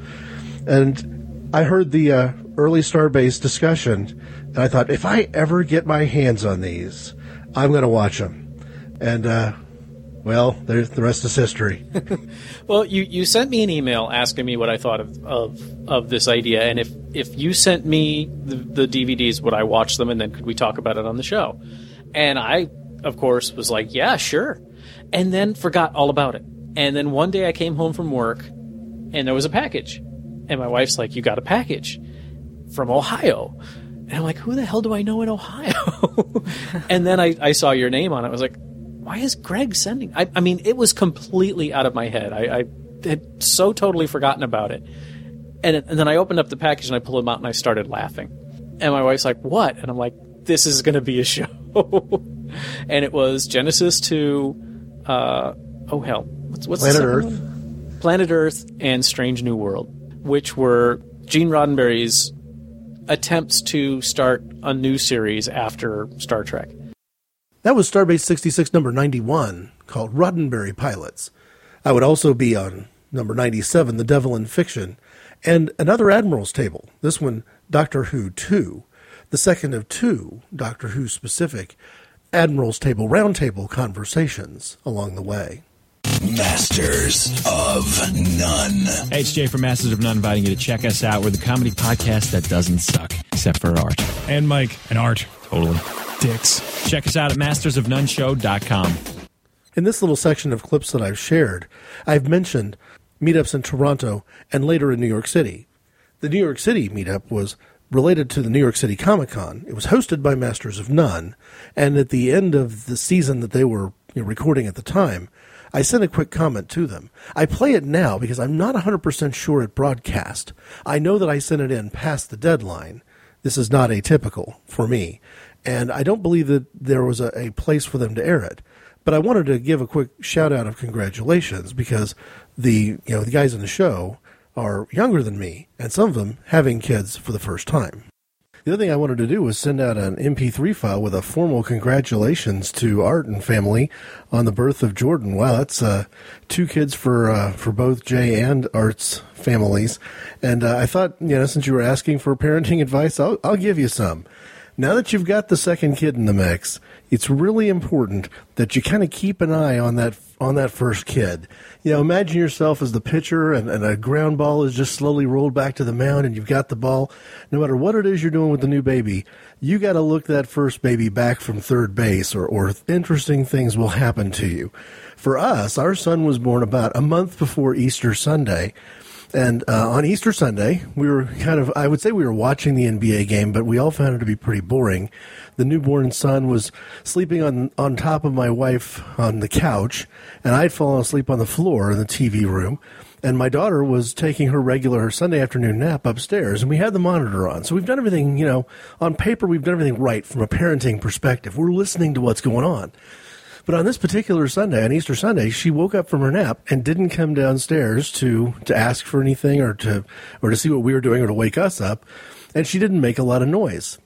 And I heard the uh, early Starbase discussion, and I thought, if I ever get my hands on these, I'm going to watch them. And, uh, well, there's the rest is history. (laughs)
Well, you, you sent me an email asking me what I thought of, of, of this idea, and if, if you sent me the, the DVDs, would I watch them, and then could we talk about it on the show? And I, of course, was like, yeah, sure. And then forgot all about it. And then one day I came home from work, and there was a package. And my wife's like, you got a package from Ohio. And I'm like, who the hell do I know in Ohio? (laughs) and then I, I saw your name on it. I was like, why is Greg sending? I, I mean, it was completely out of my head. I, I had so totally forgotten about it. And, and then I opened up the package and I pulled them out and I started laughing. And my wife's like, what? And I'm like, this is going to be a (laughs) show. and it was Genesis 2, uh, oh hell, what's, what's
Planet Earth.
one? Planet Earth and Strange New World, which were Gene Roddenberry's attempts to start a new series after Star Trek.
That was Starbase 66 number 91, called Roddenberry Pilots. I would also be on number 97, The Devil in Fiction, and another Admiral's Table. This one, Doctor Who 2, the second of two Doctor Who specific Admiral's Table roundtable conversations along the way.
Masters of None.
Hey, it's Jay from Masters of None inviting you to check us out. We're the comedy podcast that doesn't suck, except for art. And Mike. And art. Totally. Dicks. Check us out at mastersofnoneshow.com.
In this little section of clips that I've shared, I've mentioned meetups in Toronto and later in New York City. The New York City meetup was related to the New York City Comic Con. It was hosted by Masters of None, and at the end of the season that they were you know, recording at the time, I sent a quick comment to them. I play it now because I'm not 100% sure it broadcast. I know that I sent it in past the deadline. This is not atypical for me, and I don't believe that there was a, a place for them to air it. But I wanted to give a quick shout out of congratulations because the you know the guys in the show are younger than me, and some of them having kids for the first time. The other thing I wanted to do was send out an MP3 file with a formal congratulations to Art and family on the birth of Jordan. Wow, that's uh, two kids for uh, for both Jay and Art's families. And uh, I thought, you know, since you were asking for parenting (laughs) advice, I'll, I'll give you some. Now that you've got the second kid in the mix, it's really important that you kind of keep an eye on that on that first kid. You know, imagine yourself as the pitcher and, and a ground ball is just slowly rolled back to the mound and you've got the ball. No matter what it is you're doing with the new baby, you got to look that first baby back from third base or, or interesting things will happen to you. For us, our son was born about a month before Easter Sunday. And uh, on Easter Sunday, we were kind of, I would say we were watching the NBA game, but we all found it to be pretty boring. The newborn son was sleeping on, on top of my wife on the couch, and I'd fallen asleep on the floor in the TV room. And my daughter was taking her regular Sunday afternoon nap upstairs, and we had the monitor on. So we've done everything, you know, on paper, we've done everything right from a parenting perspective. We're listening to what's going on. But on this particular Sunday, on Easter Sunday, she woke up from her nap and didn't come downstairs to to ask for anything or to or to see what we were doing or to wake us up, and she didn't make a lot of noise.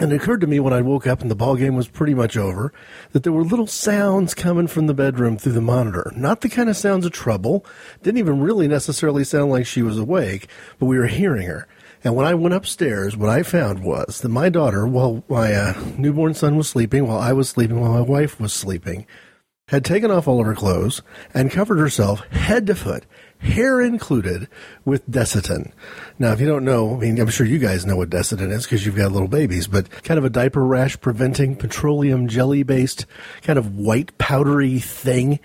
And it occurred to me when I woke up and the ball game was pretty much over that there were little sounds coming from the bedroom through the monitor. Not the kind of sounds of trouble. Didn't even really necessarily sound like she was awake, but we were hearing her. And when I went upstairs, what I found was that my daughter, while my uh, newborn son was sleeping, while I was sleeping, while my wife was sleeping, had taken off all of her clothes and covered herself head to foot, hair included, with Desitin. Now, if you don't know, I mean, I'm sure you guys know what Desitin is because you've got little babies, but kind of a diaper rash preventing petroleum jelly based kind of white powdery thing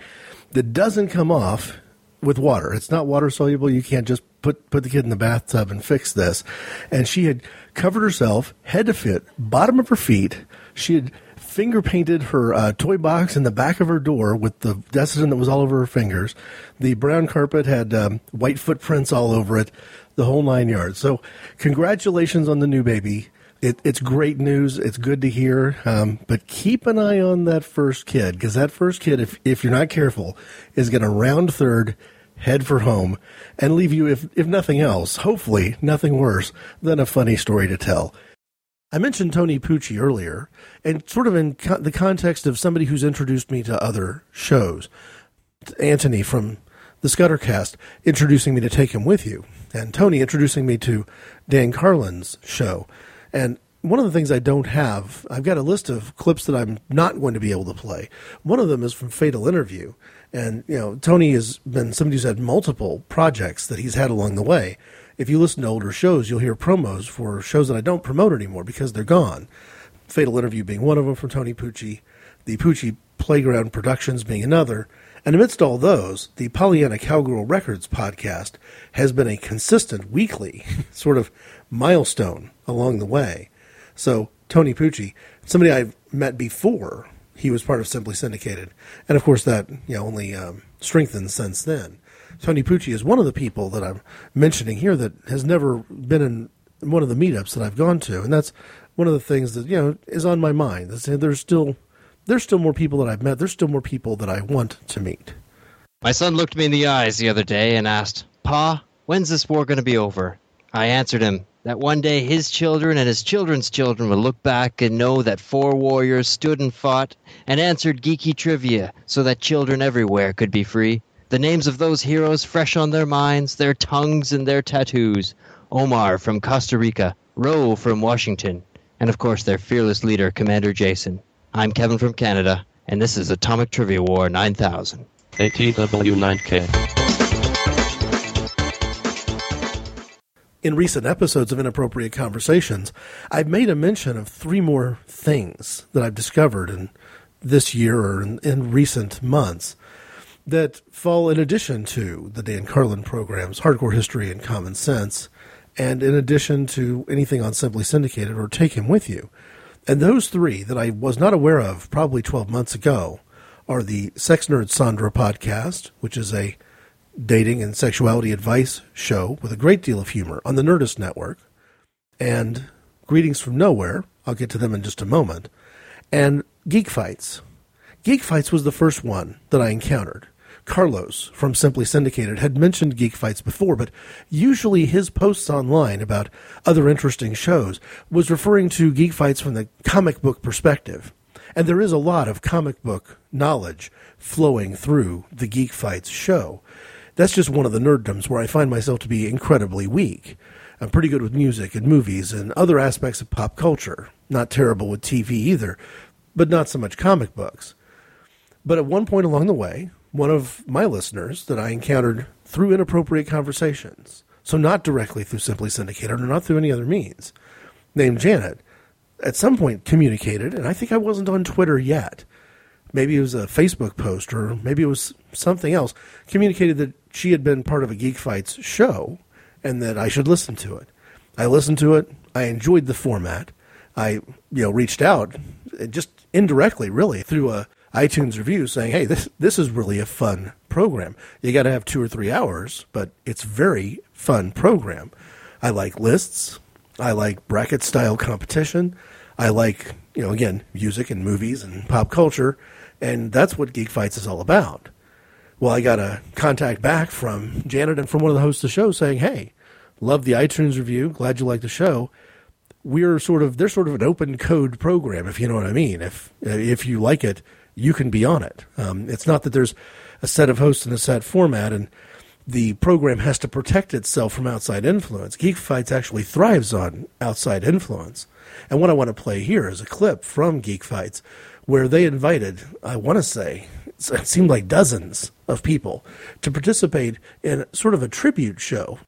that doesn't come off with water. It's not water soluble. You can't just put put the kid in the bathtub and fix this. And she had covered herself head to foot, bottom of her feet. She had finger painted her uh, toy box in the back of her door with the Desitin that was all over her fingers. The brown carpet had um, white footprints all over it, the whole nine yards. So, congratulations on the new baby. It, it's great news. It's good to hear. Um, but keep an eye on that first kid because that first kid, if, if you're not careful, is going to round third, head for home, and leave you, if, if nothing else, hopefully nothing worse than a funny story to tell. I mentioned Tony Pucci earlier, and sort of in co- the context of somebody who's introduced me to other shows. Anthony from the Scuttercast introducing me to Take Him With You, and Tony introducing me to Dan Carlin's show. And one of the things I don't have, I've got a list of clips that I'm not going to be able to play. One of them is from Fatal Interview. And, you know, Tony has been somebody who's had multiple projects that he's had along the way. If you listen to older shows, you'll hear promos for shows that I don't promote anymore because they're gone. Fatal Interview being one of them from Tony Pucci, the Pucci Playground Productions being another. And amidst all those, the Pollyanna Cowgirl Records podcast has been a consistent weekly (laughs) sort of milestone along the way. So, Tony Pucci, somebody I've met before he was part of Simply Syndicated. And of course, that you know, only um, strengthened since then. Tony Pucci is one of the people that I'm mentioning here that has never been in one of the meetups that I've gone to. And that's one of the things that, you know, is on my mind. There's still there's still more people that I've met. There's still more people that I want to meet.
My son looked me in the eyes the other day and asked, Pa, when's this war going to be over? I answered him that one day his children and his children's children would look back and know that four warriors stood and fought and answered geeky trivia so that children everywhere could be free. The names of those heroes fresh on their minds, their tongues and their tattoos. Omar from Costa Rica, Roe from Washington, and of course their fearless leader, Commander Jason. I'm Kevin from Canada, and this is Atomic Trivia War 9000.
ATW9K.
In recent episodes of Inappropriate Conversations, I've made a mention of three more things that I've discovered in this year or in, in recent months that fall in addition to the Dan Carlin programs, Hardcore History and Common Sense, and in addition to anything on Simply Syndicated or Take Him With You. And those three that I was not aware of probably 12 months ago are the Sex Nerd Sandra podcast, which is a dating and sexuality advice show with a great deal of humor on the Nerdist Network, and Greetings from Nowhere. I'll get to them in just a moment. And Geek Fights. Geek Fights was the first one that I encountered. Carlos from Simply Syndicated had mentioned Geek Fights before, but usually his posts online about other interesting shows was referring to Geek Fights from the comic book perspective. And there is a lot of comic book knowledge flowing through the Geek Fights show. That's just one of the nerddoms where I find myself to be incredibly weak. I'm pretty good with music and movies and other aspects of pop culture. Not terrible with TV either, but not so much comic books. But at one point along the way, one of my listeners that I encountered through inappropriate conversations, so not directly through Simply Syndicated or not through any other means, named Janet, at some point communicated, and I think I wasn't on Twitter yet. Maybe it was a Facebook post or maybe it was something else, communicated that she had been part of a Geek Fights show and that I should listen to it. I listened to it. I enjoyed the format. I, you know, reached out uh, just indirectly, really, through a iTunes review saying, "Hey, this this is really a fun program. You got to have two or three hours, but it's very fun program. I like lists. I like bracket style competition. I like, you know, again, music and movies and pop culture, and that's what Geek Fights is all about." Well, I got a contact back from Janet and from one of the hosts of the show saying, "Hey, love the iTunes review. Glad you like the show." We're sort of they're sort of an open code program, if you know what I mean. If if you like it, you can be on it. Um, it's not that there's a set of hosts and a set format, and the program has to protect itself from outside influence. Geek Fights actually thrives on outside influence. And what I want to play here is a clip from Geek Fights where they invited, I want to say, it seemed like dozens of people to participate in sort of a tribute show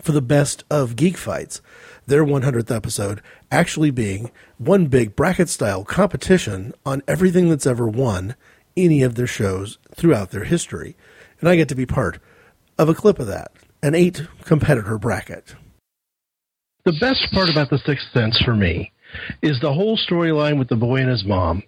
for the best of Geek Fights, their 100th episode actually being one big bracket style competition on everything that's ever won any of their shows throughout their history. And I get to be part of a clip of that, an eight competitor bracket.
The best part about The Sixth Sense for me is the whole storyline with the boy and his mom.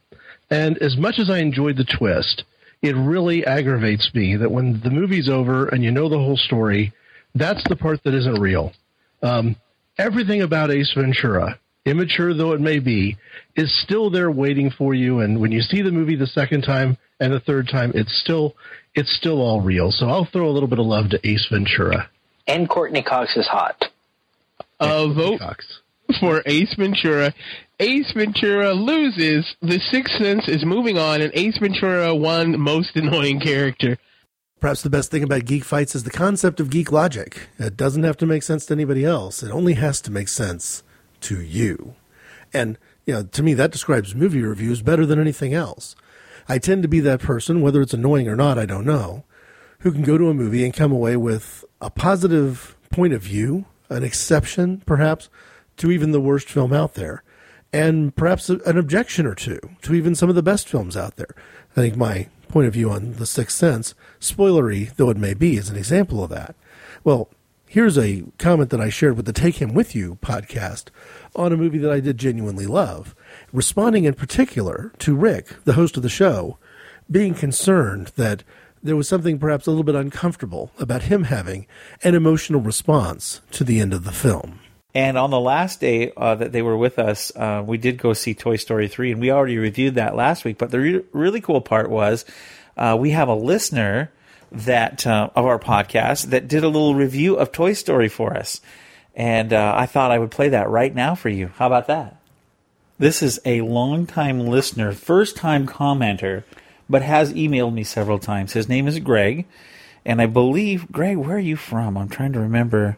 And as much as I enjoyed the twist, it really aggravates me that when the movie's over and you know the whole story, that's the part that isn't real. Um, everything about Ace Ventura, immature though it may be, is still there waiting for you. And when you see the movie the second time and the third time, it's still it's still all real. So I'll throw a little bit of love to Ace Ventura.
And Courtney Cox is hot.
A vote for Ace Ventura. Ace Ventura loses. The Sixth Sense is moving on, and Ace Ventura won most annoying character.
Perhaps the best thing about Geek Fights is the concept of geek logic. It doesn't have to make sense to anybody else. It only has to make sense to you. And, you know, to me, that describes movie reviews better than anything else. I tend to be that person, whether it's annoying or not, I don't know, who can go to a movie and come away with a positive point of view, an exception, perhaps, to even the worst film out there, and perhaps an objection or two to even some of the best films out there. I think my point of view on The Sixth Sense, spoilery though it may be, is an example of that. Well, here's a comment that I shared with the Take Him With You podcast on a movie that I did genuinely love, responding in particular to Rick, the host of the show, being concerned that there was something perhaps a little bit uncomfortable about him having an emotional response to the end of the film.
And on the last day uh, that they were with us, uh, we did go see Toy Story 3, and we already reviewed that last week. But the re- really cool part was uh, we have a listener that uh, of our podcast that did a little review of Toy Story for us. And uh, I thought I would play that right now for you. How about that? This is a longtime listener, first time commenter, but has emailed me several times. His name is Greg. And I believe, Greg, where are you from? I'm trying to remember.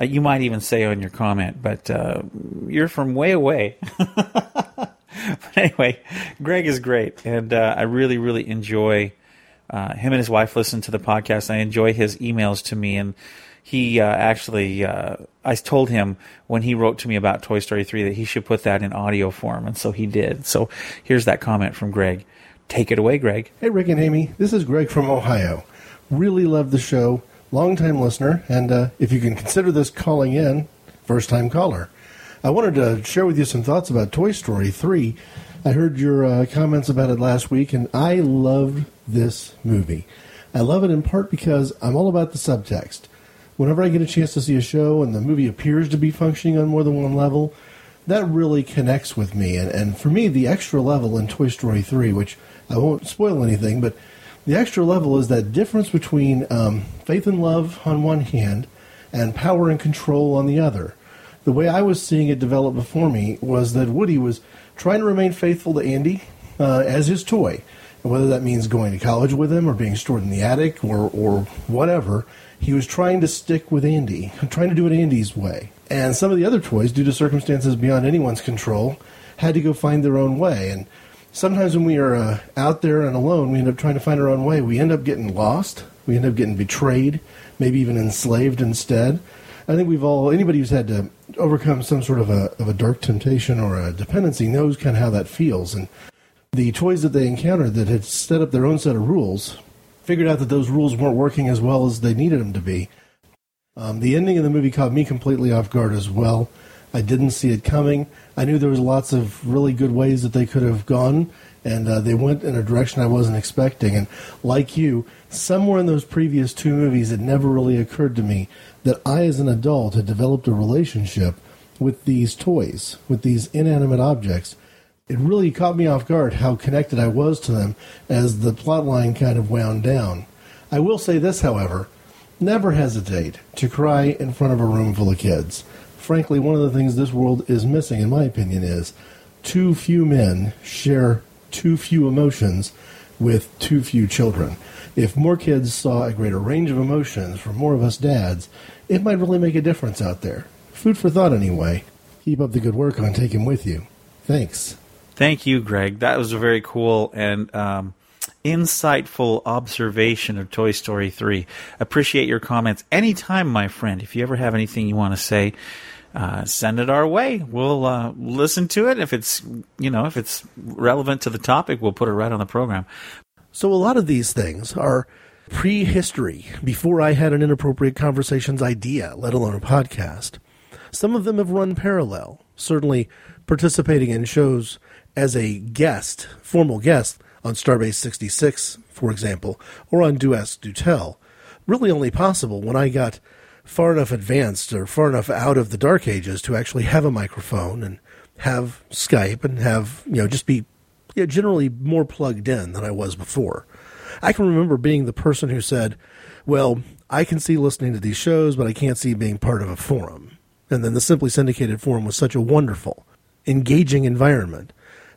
Uh, you might even say on your comment, but uh, you're from way away. (laughs) but anyway, Greg is great, and uh, I really, really enjoy uh, him and his wife listen to the podcast. I enjoy his emails to me, and he uh, actually, uh, I told him when he wrote to me about Toy Story 3 that he should put that in audio form, and so he did. So here's that comment from Greg. Take it away, Greg.
Hey, Rick and Amy. This is Greg from Ohio. Really love the show. Longtime listener. And uh, if you can consider this calling in, first time caller. I wanted to share with you some thoughts about Toy Story 3. I heard your uh, comments about it last week, and I loved this movie. I love it in part because I'm all about the subtext. Whenever I get a chance to see a show and the movie appears to be functioning on more than one level, that really connects with me. And, and for me, the extra level in Toy Story 3, which I won't spoil anything, but the extra level is that difference between um, faith and love on one hand and power and control on the other. The way I was seeing it develop before me was that Woody was trying to remain faithful to Andy uh, as his toy. And whether that means going to college with him or being stored in the attic or, or whatever, he was trying to stick with Andy, trying to do it Andy's way. And some of the other toys, due to circumstances beyond anyone's control, had to go find their own way. And sometimes when we are uh, out there and alone, we end up trying to find our own way. We end up getting lost. We end up getting betrayed, maybe even enslaved instead. I think we've all, anybody who's had to overcome some sort of a, of a dark temptation or a dependency knows kind of how that feels. And the toys that they encountered that had set up their own set of rules figured out that those rules weren't working as well as they needed them to be. Um, the ending of the movie caught me completely off guard as well. I didn't see it coming. I knew there was lots of really good ways that they could have gone, and uh, they went in a direction I wasn't expecting. And like you, somewhere in those previous two movies, it never really occurred to me that I, as an adult, had developed a relationship with these toys, with these inanimate objects. It really caught me off guard how connected I was to them as the plot line kind of wound down. I will say this, however never hesitate to cry in front of a room full of kids. Frankly, one of the things this world is missing, in my opinion, is too few men share too few emotions with too few children. If more kids saw a greater range of emotions from more of us dads, it might really make a difference out there. Food for thought, anyway. Keep up the good work on Take Him With You. Thanks.
Thank you, Greg. That was a very cool and um, insightful observation of Toy Story 3. Appreciate your comments anytime, my friend. If you ever have anything you want to say, uh, send it our way. We'll uh, listen to it. If it's you know if it's relevant to the topic, we'll put it right on the program.
So a lot of these things are prehistory, before I had an inappropriate conversations idea, let alone a podcast. Some of them have run parallel. Certainly, participating in shows as a guest, formal guest, on Starbase 66, for example, or on Do Ask Do Tell, really only possible when I got far enough advanced or far enough out of the dark ages to actually have a microphone and have Skype and have, you know, just be you know, generally more plugged in than I was before. I can remember being the person who said, well, I can see listening to these shows, but I can't see being part of a forum. And then the Simply Syndicated forum was such a wonderful, engaging environment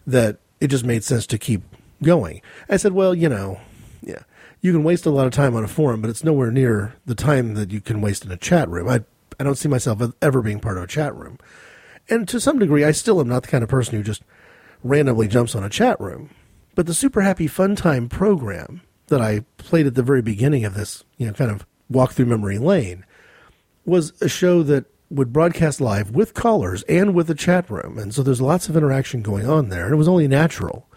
that it just made sense to keep going. I said, well, you know, yeah, you can waste a lot of time on a forum, but it's nowhere near the time that you can waste in a chat room. I, I don't see myself ever being part of a chat room. And to some degree, I still am not the kind of person who just randomly jumps on a chat room. But the Super Happy Fun Time program that I played at the very beginning of this, you know, kind of walk through memory lane was a show that would broadcast live with callers and with a chat room. And so there's lots of interaction going on there. And it was only natural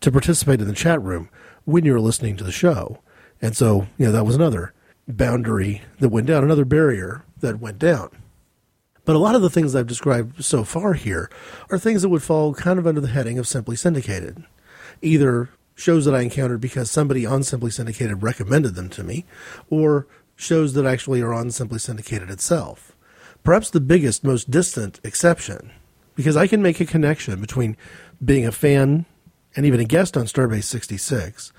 to participate in the chat room when you're listening to the show. And so, you know, that was another boundary that went down, another barrier that went down. But a lot of the things I've described so far here are things that would fall kind of under the heading of Simply Syndicated. Either shows that I encountered because somebody on Simply Syndicated recommended them to me, or shows that actually are on Simply Syndicated itself. Perhaps the biggest, most distant exception, because I can make a connection between being a fan and even a guest on Starbase 66,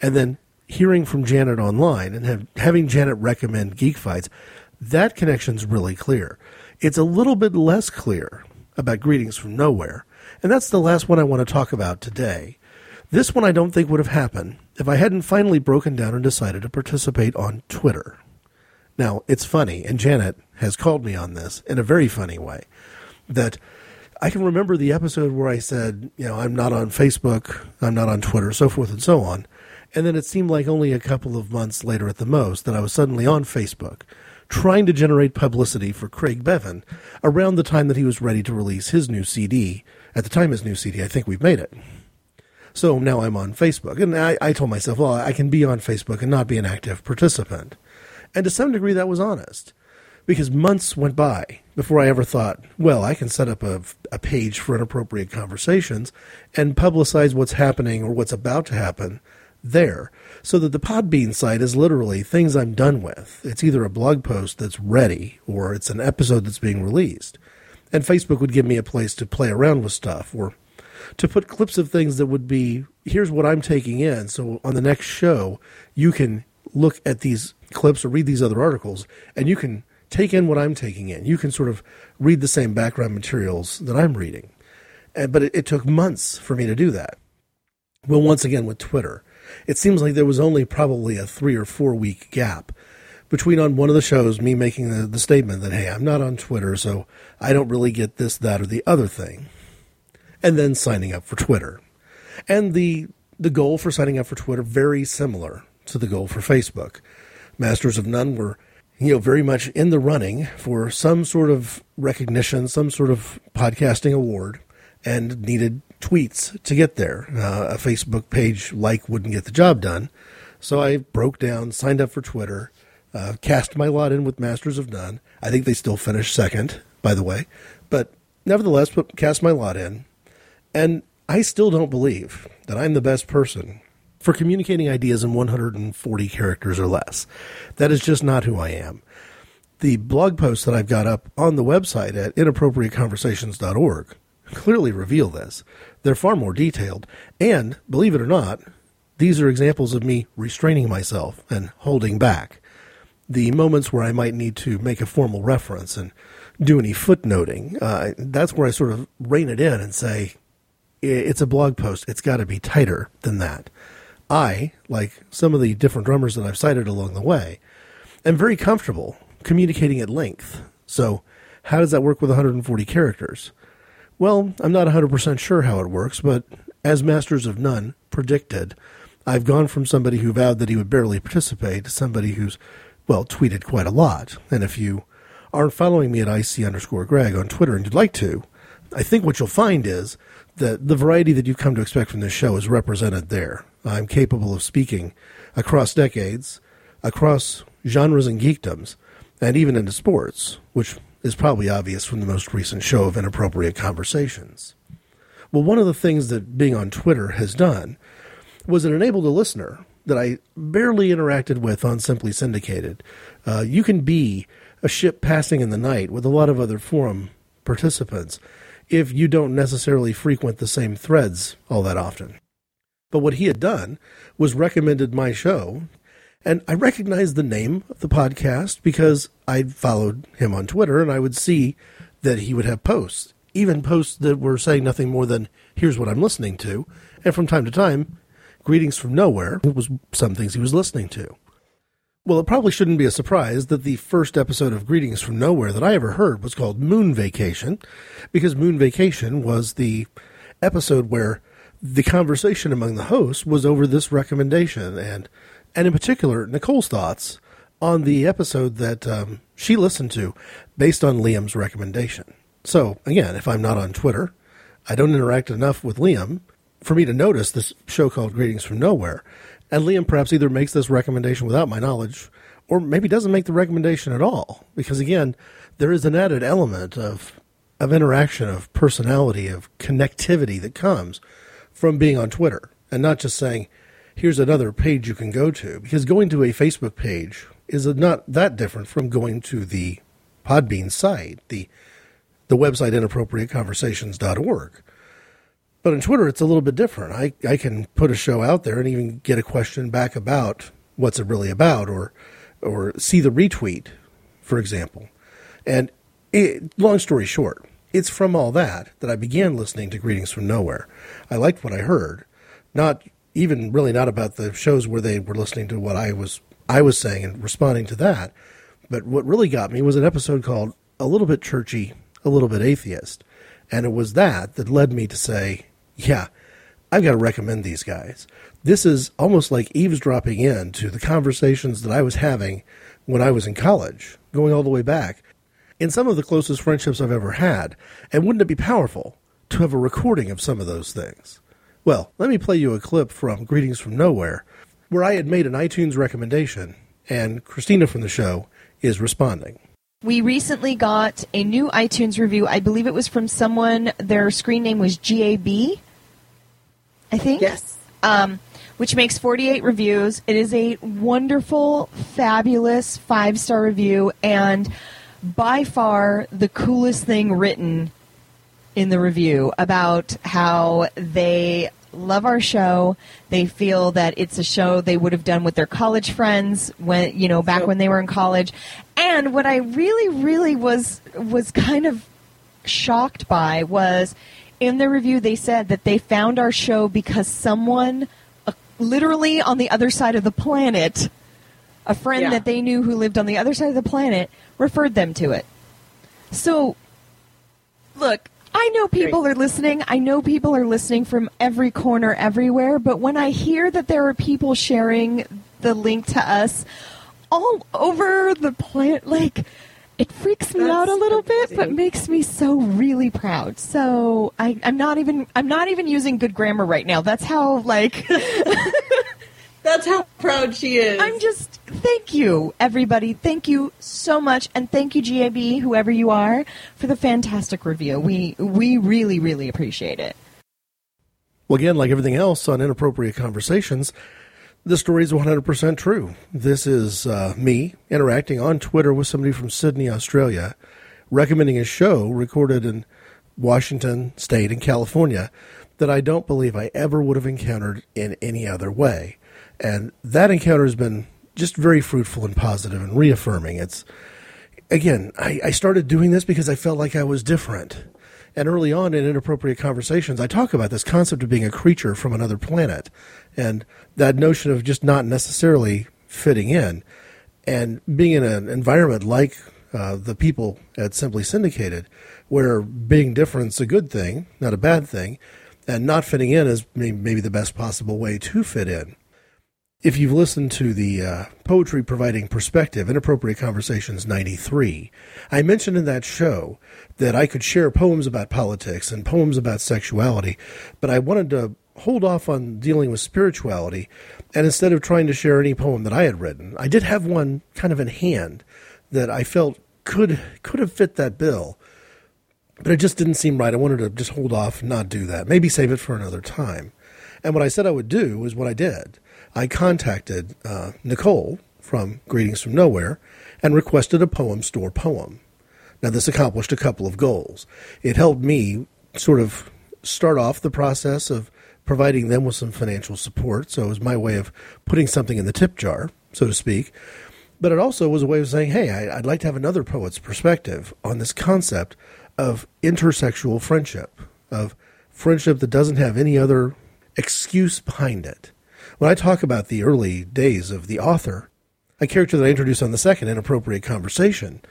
and then hearing from Janet online and have, having Janet recommend Geek Fights, that connection's really clear. It's a little bit less clear about Greetings from Nowhere, and that's the last one I want to talk about today. This one I don't think would have happened if I hadn't finally broken down and decided to participate on Twitter. Now, it's funny, and Janet has called me on this in a very funny way, that I can remember the episode where I said, you know, I'm not on Facebook, I'm not on Twitter, so forth and so on. And then it seemed like only a couple of months later at the most that I was suddenly on Facebook trying to generate publicity for Craig Bevan around the time that he was ready to release his new CD. At the time, his new CD, I think we've made it. So now I'm on Facebook. And I, I told myself, well, I can be on Facebook and not be an active participant. And to some degree, that was honest because months went by before I ever thought, well, I can set up a, a page for inappropriate conversations and publicize what's happening or what's about to happen there. So that the Podbean site is literally things I'm done with. It's either a blog post that's ready or it's an episode that's being released. And Facebook would give me a place to play around with stuff or to put clips of things that would be here's what I'm taking in. So on the next show, you can look at these clips or read these other articles and you can take in what I'm taking in. You can sort of read the same background materials that I'm reading. But it, took months for me to do that. Well, once again with Twitter, it seems like there was only probably a three or four week gap between on one of the shows me making the, the statement that, hey, I'm not on Twitter, so I don't really get this, that, or the other thing, and then signing up for Twitter. And the the goal for signing up for Twitter very similar to the goal for Facebook. Masters of None were you know, very much in the running for some sort of recognition, some sort of podcasting award, and needed tweets to get there. Uh, a Facebook page like wouldn't get the job done. So I broke down, signed up for Twitter, uh, cast my lot in with Masters of None. I think they still finished second, by the way, but nevertheless, put, cast my lot in. And I still don't believe that I'm the best person for communicating ideas in 140 characters or less. That is just not who I am. The blog posts that I've got up on the website at inappropriateconversations.org clearly reveal this. They're far more detailed, and believe it or not, these are examples of me restraining myself and holding back. The moments where I might need to make a formal reference and do any footnoting, uh, that's where I sort of rein it in and say, it's a blog post. It's got to be tighter than that. I, like some of the different drummers that I've cited along the way, am very comfortable communicating at length. So, how does that work with 140 characters? Well, I'm not 100% sure how it works, but as Masters of None predicted, I've gone from somebody who vowed that he would barely participate to somebody who's, well, tweeted quite a lot. And if you aren't following me at IC underscore Greg on Twitter and you'd like to, I think what you'll find is that the variety that you've come to expect from this show is represented there. I'm capable of speaking across decades, across genres and geekdoms, and even into sports, which is probably obvious from the most recent show of inappropriate conversations. Well, one of the things that being on Twitter has done was it enabled a listener that I barely interacted with on Simply Syndicated. Uh, you can be a ship passing in the night with a lot of other forum participants if you don't necessarily frequent the same threads all that often. But what he had done was recommended my show, and I recognized the name of the podcast because I'd followed him on Twitter and I would see that he would have posts, even posts that were saying nothing more than, here's what I'm listening to. And from time to time, Greetings from Nowhere was some things he was listening to. Well, it probably shouldn't be a surprise that the first episode of Greetings from Nowhere that I ever heard was called Moon Vacation, because Moon Vacation was the episode where the conversation among the hosts was over this recommendation, and and in particular Nicole's thoughts on the episode that um, she listened to based on Liam's recommendation. So again, if I'm not on Twitter, I don't interact enough with Liam for me to notice this show called Greetings from Nowhere. And Liam perhaps either makes this recommendation without my knowledge, or maybe doesn't make the recommendation at all. Because again, there is an added element of of interaction, of personality, of connectivity that comes from being on Twitter, and not just saying, "Here's another page you can go to." Because going to a Facebook page is not that different from going to the Podbean site, the the website inappropriateconversations.org. But on Twitter, it's a little bit different. I, I can put a show out there and even get a question back about what's it really about, or or see the retweet, for example. And it, long story short, it's from all that that I began listening to Greetings from Nowhere. I liked what I heard, not even really not about the shows where they were listening to what I was I was saying and responding to that. But what really got me was an episode called A Little Bit Churchy, A Little Bit Atheist. And it was that that led me to say, yeah, I've got to recommend these guys. This is almost like eavesdropping in to the conversations that I was having when I was in college, going all the way back, in some of the closest friendships I've ever had. And wouldn't it be powerful to have a recording of some of those things? Well, let me play you a clip from Greetings from Nowhere, where I had made an iTunes recommendation, and Christina from the show is responding.
We recently got a new iTunes review. I believe it was from someone, their screen name was GAB, I think. Yes. Um, which makes 48 reviews. It is a wonderful, fabulous five star review, and by far the coolest thing written in the review about how they love our show. They feel that it's a show they would have done with their college friends when you know back when they were in college. And what I really really was was kind of shocked by was in the review they said that they found our show because someone uh, literally on the other side of the planet a friend
Yeah.
that they knew who lived on the other side of the planet referred them to it. So look, I know people are listening. I know people are listening from every corner everywhere, but when I hear that there are people sharing the link to us all over the planet, like it freaks me out a little bit, but makes me so really proud. So I, I'm not even I'm not even using good grammar right now. That's how like (laughs)
That's how proud she is.
I'm just thank you, everybody. Thank you so much, and thank you, GAB, whoever you are, for the fantastic review. We we really really appreciate it.
Well, again, like everything else on inappropriate conversations, the story is 100% true. This is uh, me interacting on Twitter with somebody from Sydney, Australia, recommending a show recorded in Washington State in California that I don't believe I ever would have encountered in any other way. And that encounter has been just very fruitful and positive and reaffirming. It's, again, I, I started doing this because I felt like I was different. And early on in inappropriate conversations, I talk about this concept of being a creature from another planet and that notion of just not necessarily fitting in and being in an environment like uh, the people at Simply Syndicated, where being different is a good thing, not a bad thing, and not fitting in is maybe the best possible way to fit in. If you've listened to the uh, Poetry Providing Perspective, Inappropriate Conversations 93, I mentioned in that show that I could share poems about politics and poems about sexuality, but I wanted to hold off on dealing with spirituality. And instead of trying to share any poem that I had written, I did have one kind of in hand that I felt could could have fit that bill. But it just didn't seem right. I wanted to just hold off not do that. Maybe save it for another time. And what I said I would do was what I did. I contacted uh, Nicole from Greetings from Nowhere and requested a poem store poem. Now, this accomplished a couple of goals. It helped me sort of start off the process of providing them with some financial support. So it was my way of putting something in the tip jar, so to speak. But it also was a way of saying, hey, I, would like to have another poet's perspective on this concept of intersexual friendship, of friendship that doesn't have any other excuse behind it. When I talk about the early days of the author, a character that I introduce on the second inappropriate conversation,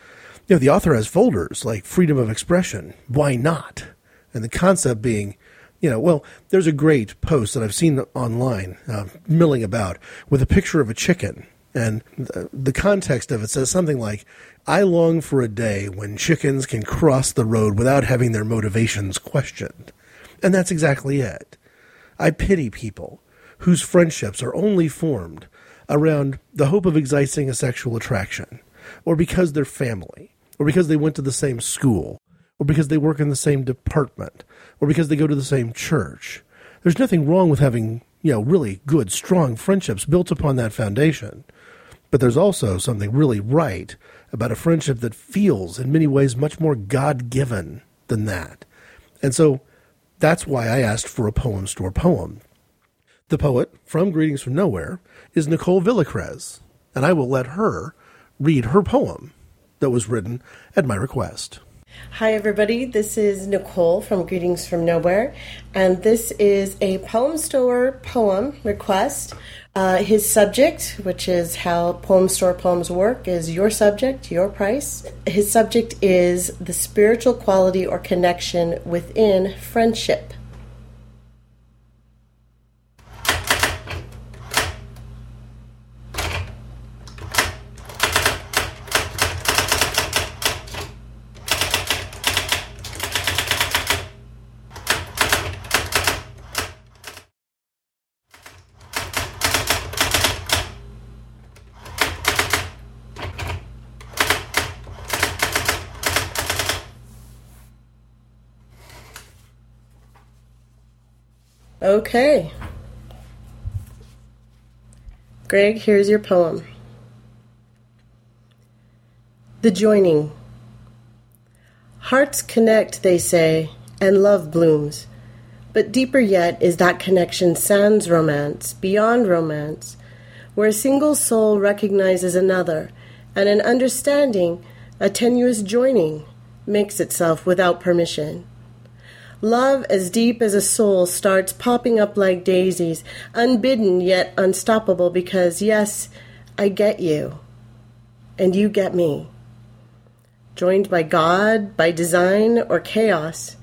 you know, the author has folders like freedom of expression. Why not? And the concept being, you know, well, there's a great post that I've seen online uh, milling about with a picture of a chicken. And the, the context of it says something like, I long for a day when chickens can cross the road without having their motivations questioned. And that's exactly it. I pity people whose friendships are only formed around the hope of exciting a sexual attraction, or because they're family, or because they went to the same school, or because they work in the same department, or because they go to the same church. There's nothing wrong with having, you know, really good, strong friendships built upon that foundation. But there's also something really right about a friendship that feels, in many ways, much more God given than that. And so that's why I asked for a poem store poem. The poet from Greetings from Nowhere is Nicole Villacrez, and I will let her read her poem that was written at my request.
Hi, everybody. This is Nicole from Greetings from Nowhere, and this is a poem store poem request. Uh, his subject, which is how poem store poems work, is your subject, your price. His subject is the spiritual quality or connection within friendship. Okay. Greg, here's your poem The Joining. Hearts connect, they say, and love blooms. But deeper yet is that connection sans romance, beyond romance, where a single soul recognizes another, and an understanding, a tenuous joining, makes itself without permission. Love as deep as a soul starts popping up like daisies, unbidden yet unstoppable because, yes, I get you, and you get me. Joined by God, by design, or chaos,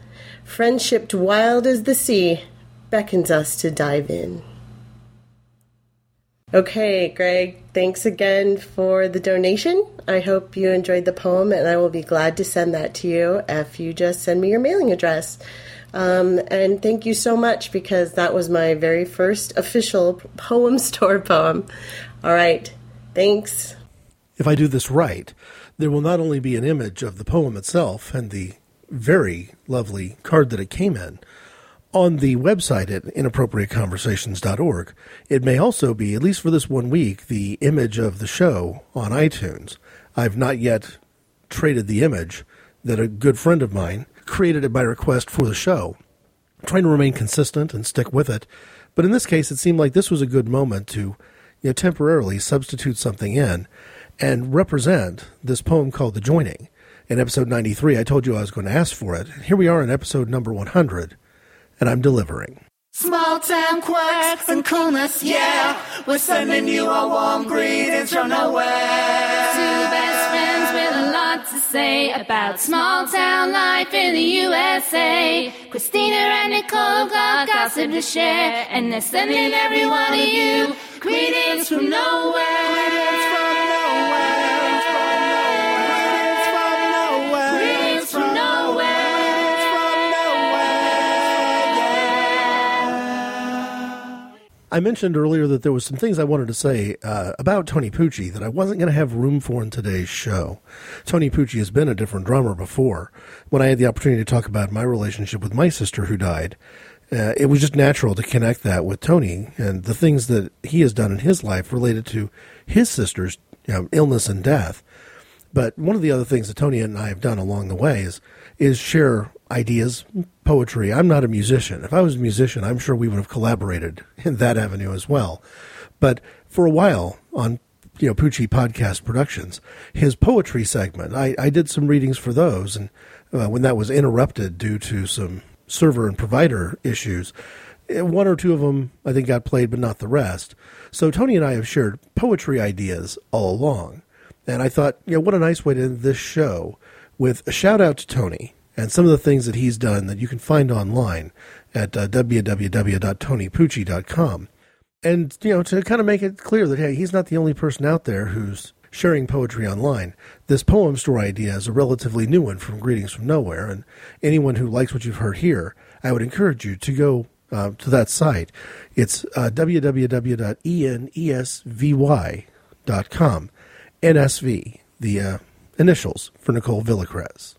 friendship wild as the sea beckons us to dive in. Okay, Greg, thanks again for the donation. I hope you enjoyed the poem, and I will be glad to send that to you if you just send me your mailing address. Um, and thank you so much because that was my very first official poem store poem. All right. Thanks.
If I do this right, there will not only be an image of the poem itself and the very lovely card that it came in on the website at inappropriateconversations.org. It may also be, at least for this one week, the image of the show on iTunes. I've not yet traded the image that a good friend of mine created it by request for the show. I'm trying to remain consistent and stick with it. But in this case, it seemed like this was a good moment to you know, temporarily substitute something in and represent this poem called The Joining. In episode 93, I told you I was going to ask for it. Here we are in episode number 100, and I'm delivering.
Small town quirks and coolness, yeah. We're sending you our warm greetings from nowhere.
Two best friends with a lot to say about small town life in the USA. Christina and Nicole got gossip to share, and they're sending every one of you greetings from nowhere. Greetings from
I mentioned earlier that there was some things I wanted to say uh, about Tony Pucci that I wasn't going to have room for in today's show. Tony Pucci has been a different drummer before. When I had the opportunity to talk about my relationship with my sister who died, uh, it was just natural to connect that with Tony and the things that he has done in his life related to his sister's you know, illness and death. But one of the other things that Tony and I have done along the way is is share ideas, poetry. I'm not a musician. If I was a musician, I'm sure we would have collaborated in that avenue as well. But for a while on you know Pucci Podcast Productions, his poetry segment, I, I did some readings for those, and uh, when that was interrupted due to some server and provider issues, eh, one or two of them I think got played, but not the rest. So Tony and I have shared poetry ideas all along. And I thought, you know, what a nice way to end this show with a shout out to Tony and some of the things that he's done that you can find online at uh, www.tonypucci.com. And, you know, to kind of make it clear that, hey, he's not the only person out there who's sharing poetry online. This poem store idea is a relatively new one from Greetings from Nowhere. And anyone who likes what you've heard here, I would encourage you to go uh, to that site. It's uh, www.enesvy.com. NSV, the uh, initials for Nicole Villacrez.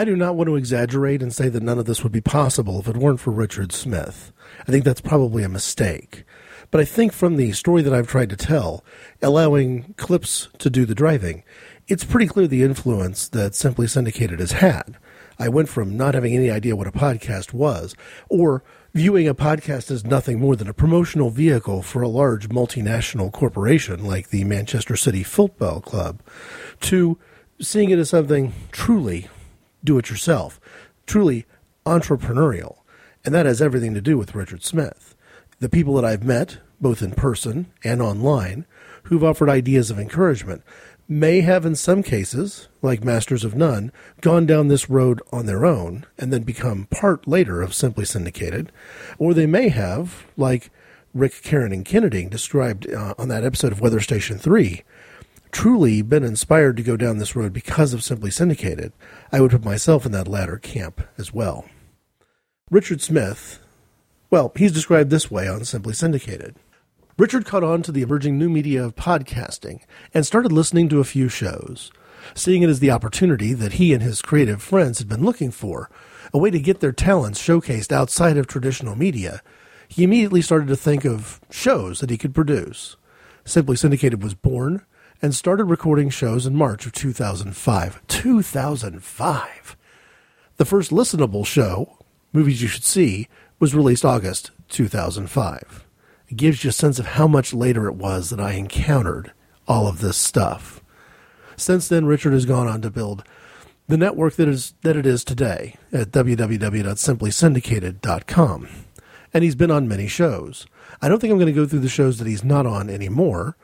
I do not want to exaggerate and say that none of this would be possible if it weren't for Richard Smith. I think that's probably a mistake. But I think from the story that I've tried to tell, allowing clips to do the driving, it's pretty clear the influence that Simply Syndicated has had. I went from not having any idea what a podcast was, or viewing a podcast as nothing more than a promotional vehicle for a large multinational corporation like the Manchester City Football Club, to seeing it as something truly do it yourself, truly entrepreneurial. And that has everything to do with Richard Smith. The people that I've met, both in person and online, who've offered ideas of encouragement, may have, in some cases, like Masters of None, gone down this road on their own and then become part later of Simply Syndicated, or they may have, like Rick, Karen, and Kennedy described uh, on that episode of Weather Station 3, truly been inspired to go down this road because of Simply Syndicated. I would put myself in that latter camp as well. Richard Smith, well, he's described this way on Simply Syndicated. Richard caught on to the emerging new media of podcasting and started listening to a few shows, seeing it as the opportunity that he and his creative friends had been looking for, a way to get their talents showcased outside of traditional media. He immediately started to think of shows that he could produce. Simply Syndicated was born and started recording shows in March of 2005. 2005! The first listenable show, Movies You Should See, was released August 2005. It gives you a sense of how much later it was that I encountered all of this stuff. Since then, Richard has gone on to build the network that is that it is today at www.simplysyndicated.com. And he's been on many shows. I don't think I'm going to go through the shows that he's not on anymore.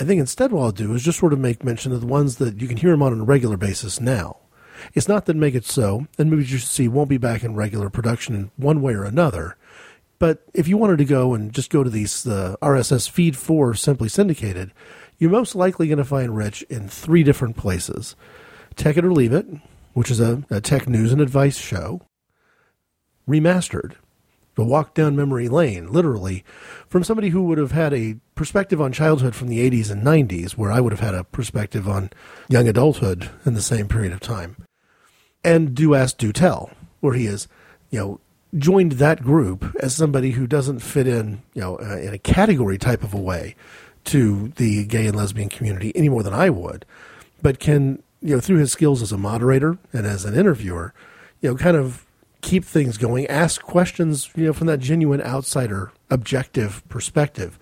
I think instead what I'll do is just sort of make mention of the ones that you can hear on on a regular basis now. It's not that Make It So and Movies You Should See won't be back in regular production in one way or another. But if you wanted to go and just go to these the RSS feed for Simply Syndicated, you're most likely going to find Rich in three different places: Tech It or Leave It, which is a, a tech news and advice show. Remastered, a walk down memory lane, literally, from somebody who would have had a perspective on childhood from the 80s and 90s, where I would have had a perspective on young adulthood in the same period of time. And Do Ask, Do Tell, where he is, you know, joined that group as somebody who doesn't fit in, you know, uh, in a category type of a way to the gay and lesbian community any more than I would, but can, you know, through his skills as a moderator and as an interviewer, you know, kind of keep things going, ask questions, you know, from that genuine outsider, objective perspective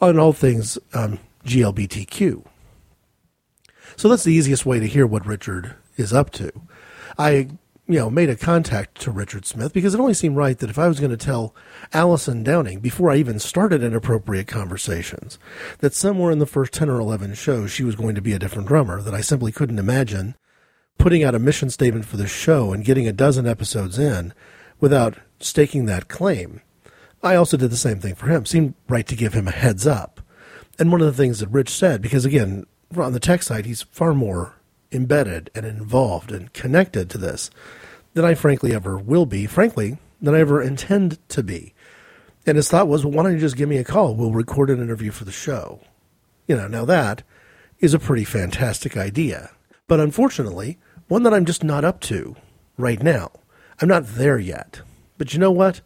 on all things um, GLBTQ. So that's the easiest way to hear what Richard is up to. I, you know, made a contact to Richard Smith because it only seemed right that if I was going to tell Allison Downing before I even started Inappropriate Conversations that somewhere in the first 10 or 11 shows she was going to be a different drummer, that I simply couldn't imagine putting out a mission statement for the show and getting a dozen episodes in without staking that claim. I also did the same thing for him. Seemed right to give him a heads up. And one of the things that Rich said, because again, on the tech side, he's far more embedded and involved and connected to this than I frankly ever will be, frankly, than I ever intend to be. And his thought was, well, why don't you just give me a call? We'll record an interview for the show. You know, now that is a pretty fantastic idea. But unfortunately, one that I'm just not up to right now. I'm not there yet. But you know what?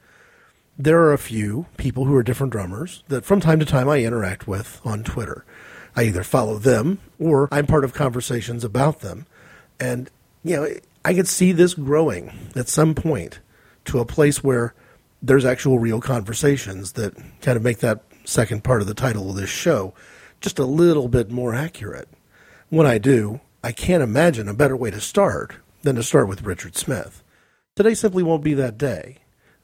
There are a few people who are different drummers that from time to time I interact with on Twitter. I either follow them or I'm part of conversations about them. And, you know, I could see this growing at some point to a place where there's actual real conversations that kind of make that second part of the title of this show just a little bit more accurate. When I do, I can't imagine a better way to start than to start with Richard Smith. Today simply won't be that day,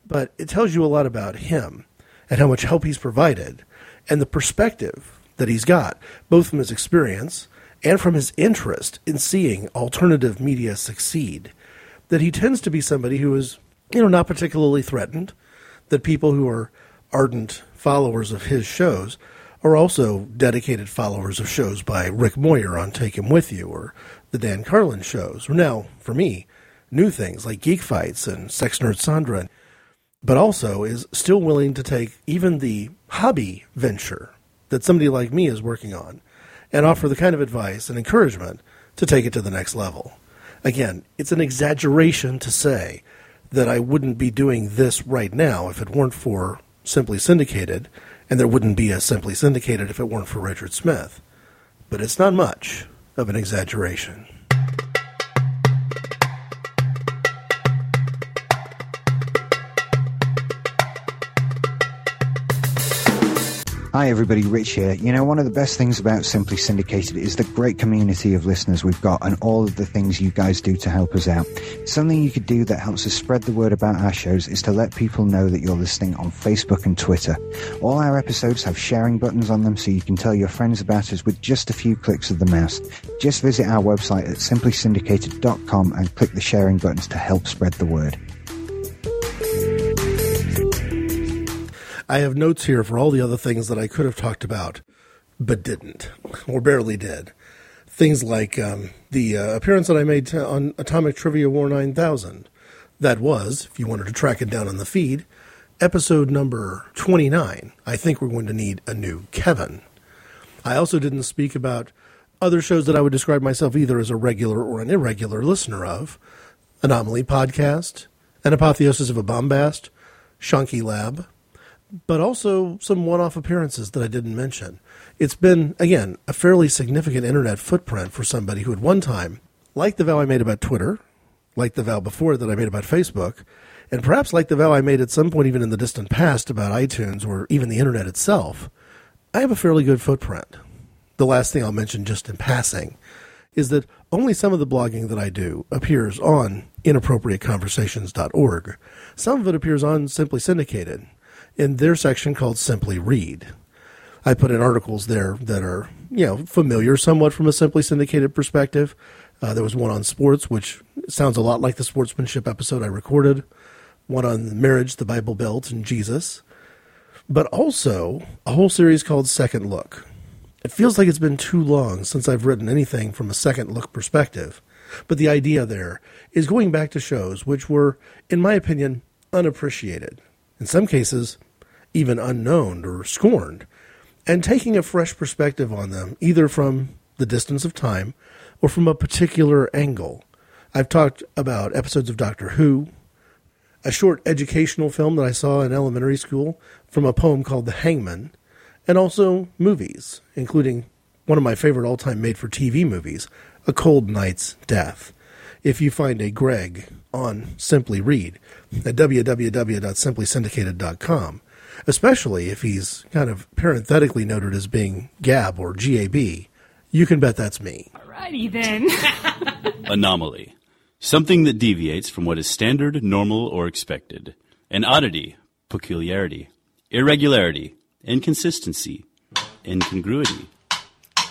but it tells you a lot about him and how much help he's provided and the perspective that he's got, both from his experience and from his interest in seeing alternative media succeed. That he tends to be somebody who is, you know, not particularly threatened, that people who are ardent followers of his shows are also dedicated followers of shows by Rick Moyer on Take Him With You or the Dan Carlin shows, or now, for me, new things like Geek Fights and Sex Nerd Sandra, but also is still willing to take even the hobby venture that somebody like me is working on and offer the kind of advice and encouragement to take it to the next level. Again, it's an exaggeration to say that I wouldn't be doing this right now if it weren't for Simply Syndicated and there wouldn't be a Simply Syndicated if it weren't for Richard Smith. But it's not much of an exaggeration.
Hi, everybody. Rich here. You know, one of the best things about Simply Syndicated is the great community of listeners we've got and all of the things you guys do to help us out. Something you could do that helps us spread the word about our shows is to let people know that you're listening on Facebook and Twitter. All our episodes have sharing buttons on them so you can tell your friends about us with just a few clicks of the mouse. Just visit our website at simplysyndicated.com and click the sharing buttons to help spread the word.
I have notes here for all the other things that I could have talked about, but didn't, or barely did. Things like um, the uh, appearance that I made to, on Atomic Trivia War 9000. That was, if you wanted to track it down on the feed, episode number 29. I think we're going to need a new Kevin. I also didn't speak about other shows that I would describe myself either as a regular or an irregular listener of Anomaly Podcast, An Apotheosis of a Bombast, Shonky Lab, but also some one off appearances that I didn't mention. It's been, again, a fairly significant internet footprint for somebody who at one time, like the vow I made about Twitter, like the vow before that I made about Facebook, and perhaps like the vow I made at some point even in the distant past about iTunes or even the internet itself, I have a fairly good footprint. The last thing I'll mention just in passing is that only some of the blogging that I do appears on inappropriateconversations.org. Some of it appears on Simply Syndicated in their section called Simply Read. I put in articles there that are, you know, familiar somewhat from a simply syndicated perspective. Uh, there was one on sports, which sounds a lot like the sportsmanship episode I recorded. One on marriage, the Bible Belt, and Jesus. but also a whole series called Second Look. It feels like it's been too long since I've written anything from a second look perspective, but the idea there is going back to shows which were, in my opinion, unappreciated, in some cases, even unknown or scorned, and taking a fresh perspective on them, either from the distance of time or from a particular angle. I've talked about episodes of Doctor Who, a short educational film that I saw in elementary school from a poem called The Hangman, and also movies, including one of my favorite all time made for TV movies, A Cold Night's Death. If you find a Greg on Simply Read at www.simplysyndicated.com, especially if he's kind of parenthetically noted as being Gab or GAB, you can bet that's me.
Alrighty then. (laughs)
Anomaly. Something that deviates from what is standard, normal, or expected. An oddity, peculiarity, irregularity, inconsistency, incongruity,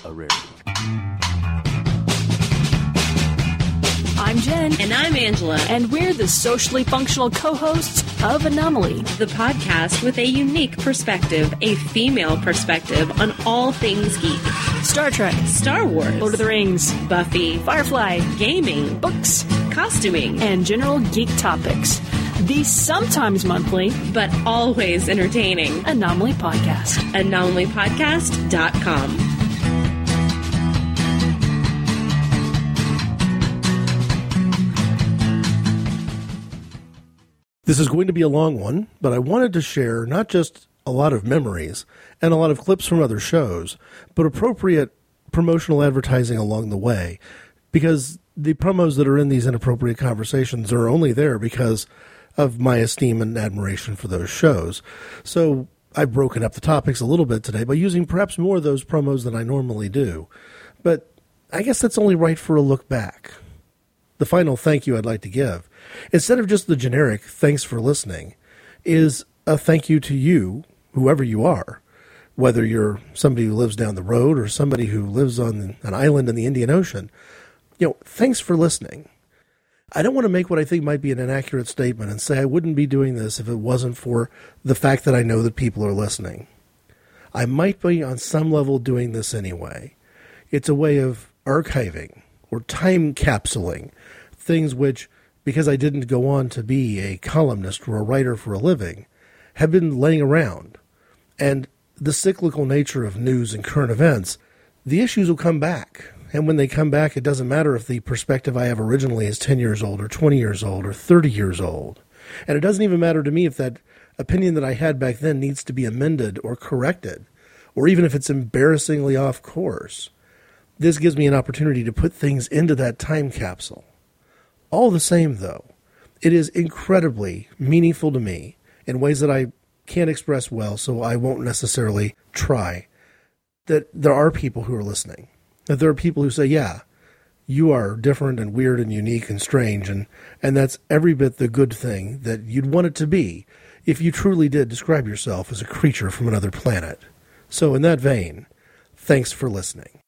a rarity.
I'm Jen.
And I'm Angela.
And we're the socially functional co hosts of Anomaly,
the podcast with a unique perspective, a female perspective on all things geek
Star Trek,
Star Wars,
Lord of the Rings,
Buffy,
Firefly,
gaming,
books,
costuming,
and general geek topics. The sometimes monthly,
but always entertaining
Anomaly Podcast.
AnomalyPodcast.com.
This is going to be a long one, but I wanted to share not just a lot of memories and a lot of clips from other shows, but appropriate promotional advertising along the way. Because the promos that are in these inappropriate conversations are only there because of my esteem and admiration for those shows. So I've broken up the topics a little bit today by using perhaps more of those promos than I normally do. But I guess that's only right for a look back. The final thank you I'd like to give, instead of just the generic thanks for listening, is a thank you to you, whoever you are. Whether you're somebody who lives down the road or somebody who lives on an island in the Indian Ocean, you know, thanks for listening. I don't want to make what I think might be an inaccurate statement and say I wouldn't be doing this if it wasn't for the fact that I know that people are listening. I might be on some level doing this anyway. It's a way of archiving or time capsuling things which, because I didn't go on to be a columnist or a writer for a living, have been laying around. And the cyclical nature of news and current events, the issues will come back. And when they come back, it doesn't matter if the perspective I have originally is 10 years old or 20 years old or 30 years old. And it doesn't even matter to me if that opinion that I had back then needs to be amended or corrected, or even if it's embarrassingly off course. This gives me an opportunity to put things into that time capsule. All the same, though, it is incredibly meaningful to me in ways that I can't express well, so I won't necessarily try. That there are people who are listening. That there are people who say, yeah, you are different and weird and unique and strange, and, and that's every bit the good thing that you'd want it to be if you truly did describe yourself as a creature from another planet. So, in that vein, thanks for listening.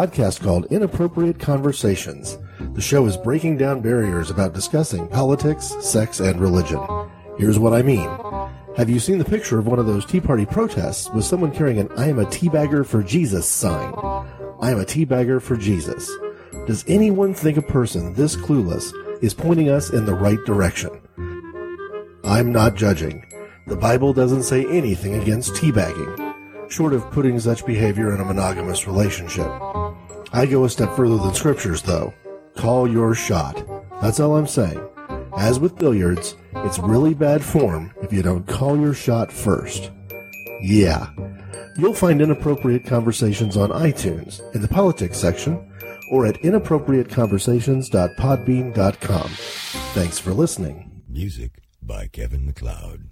Podcast called Inappropriate Conversations. The show is breaking down barriers about discussing politics, sex, and religion. Here's what I mean. Have you seen the picture of one of those Tea Party protests with someone carrying an I am a teabagger for Jesus sign? I am a teabagger for Jesus. Does anyone think a person this clueless is pointing us in the right direction? I'm not judging. The Bible doesn't say anything against teabagging short of putting such behavior in a monogamous relationship. I go a step further than scriptures, though. Call your shot. That's all I'm saying. As with billiards, it's really bad form if you don't call your shot first. Yeah. You'll find inappropriate conversations on iTunes in the politics section or at inappropriateconversations.podbean.com. Thanks for listening.
Music by Kevin MacLeod.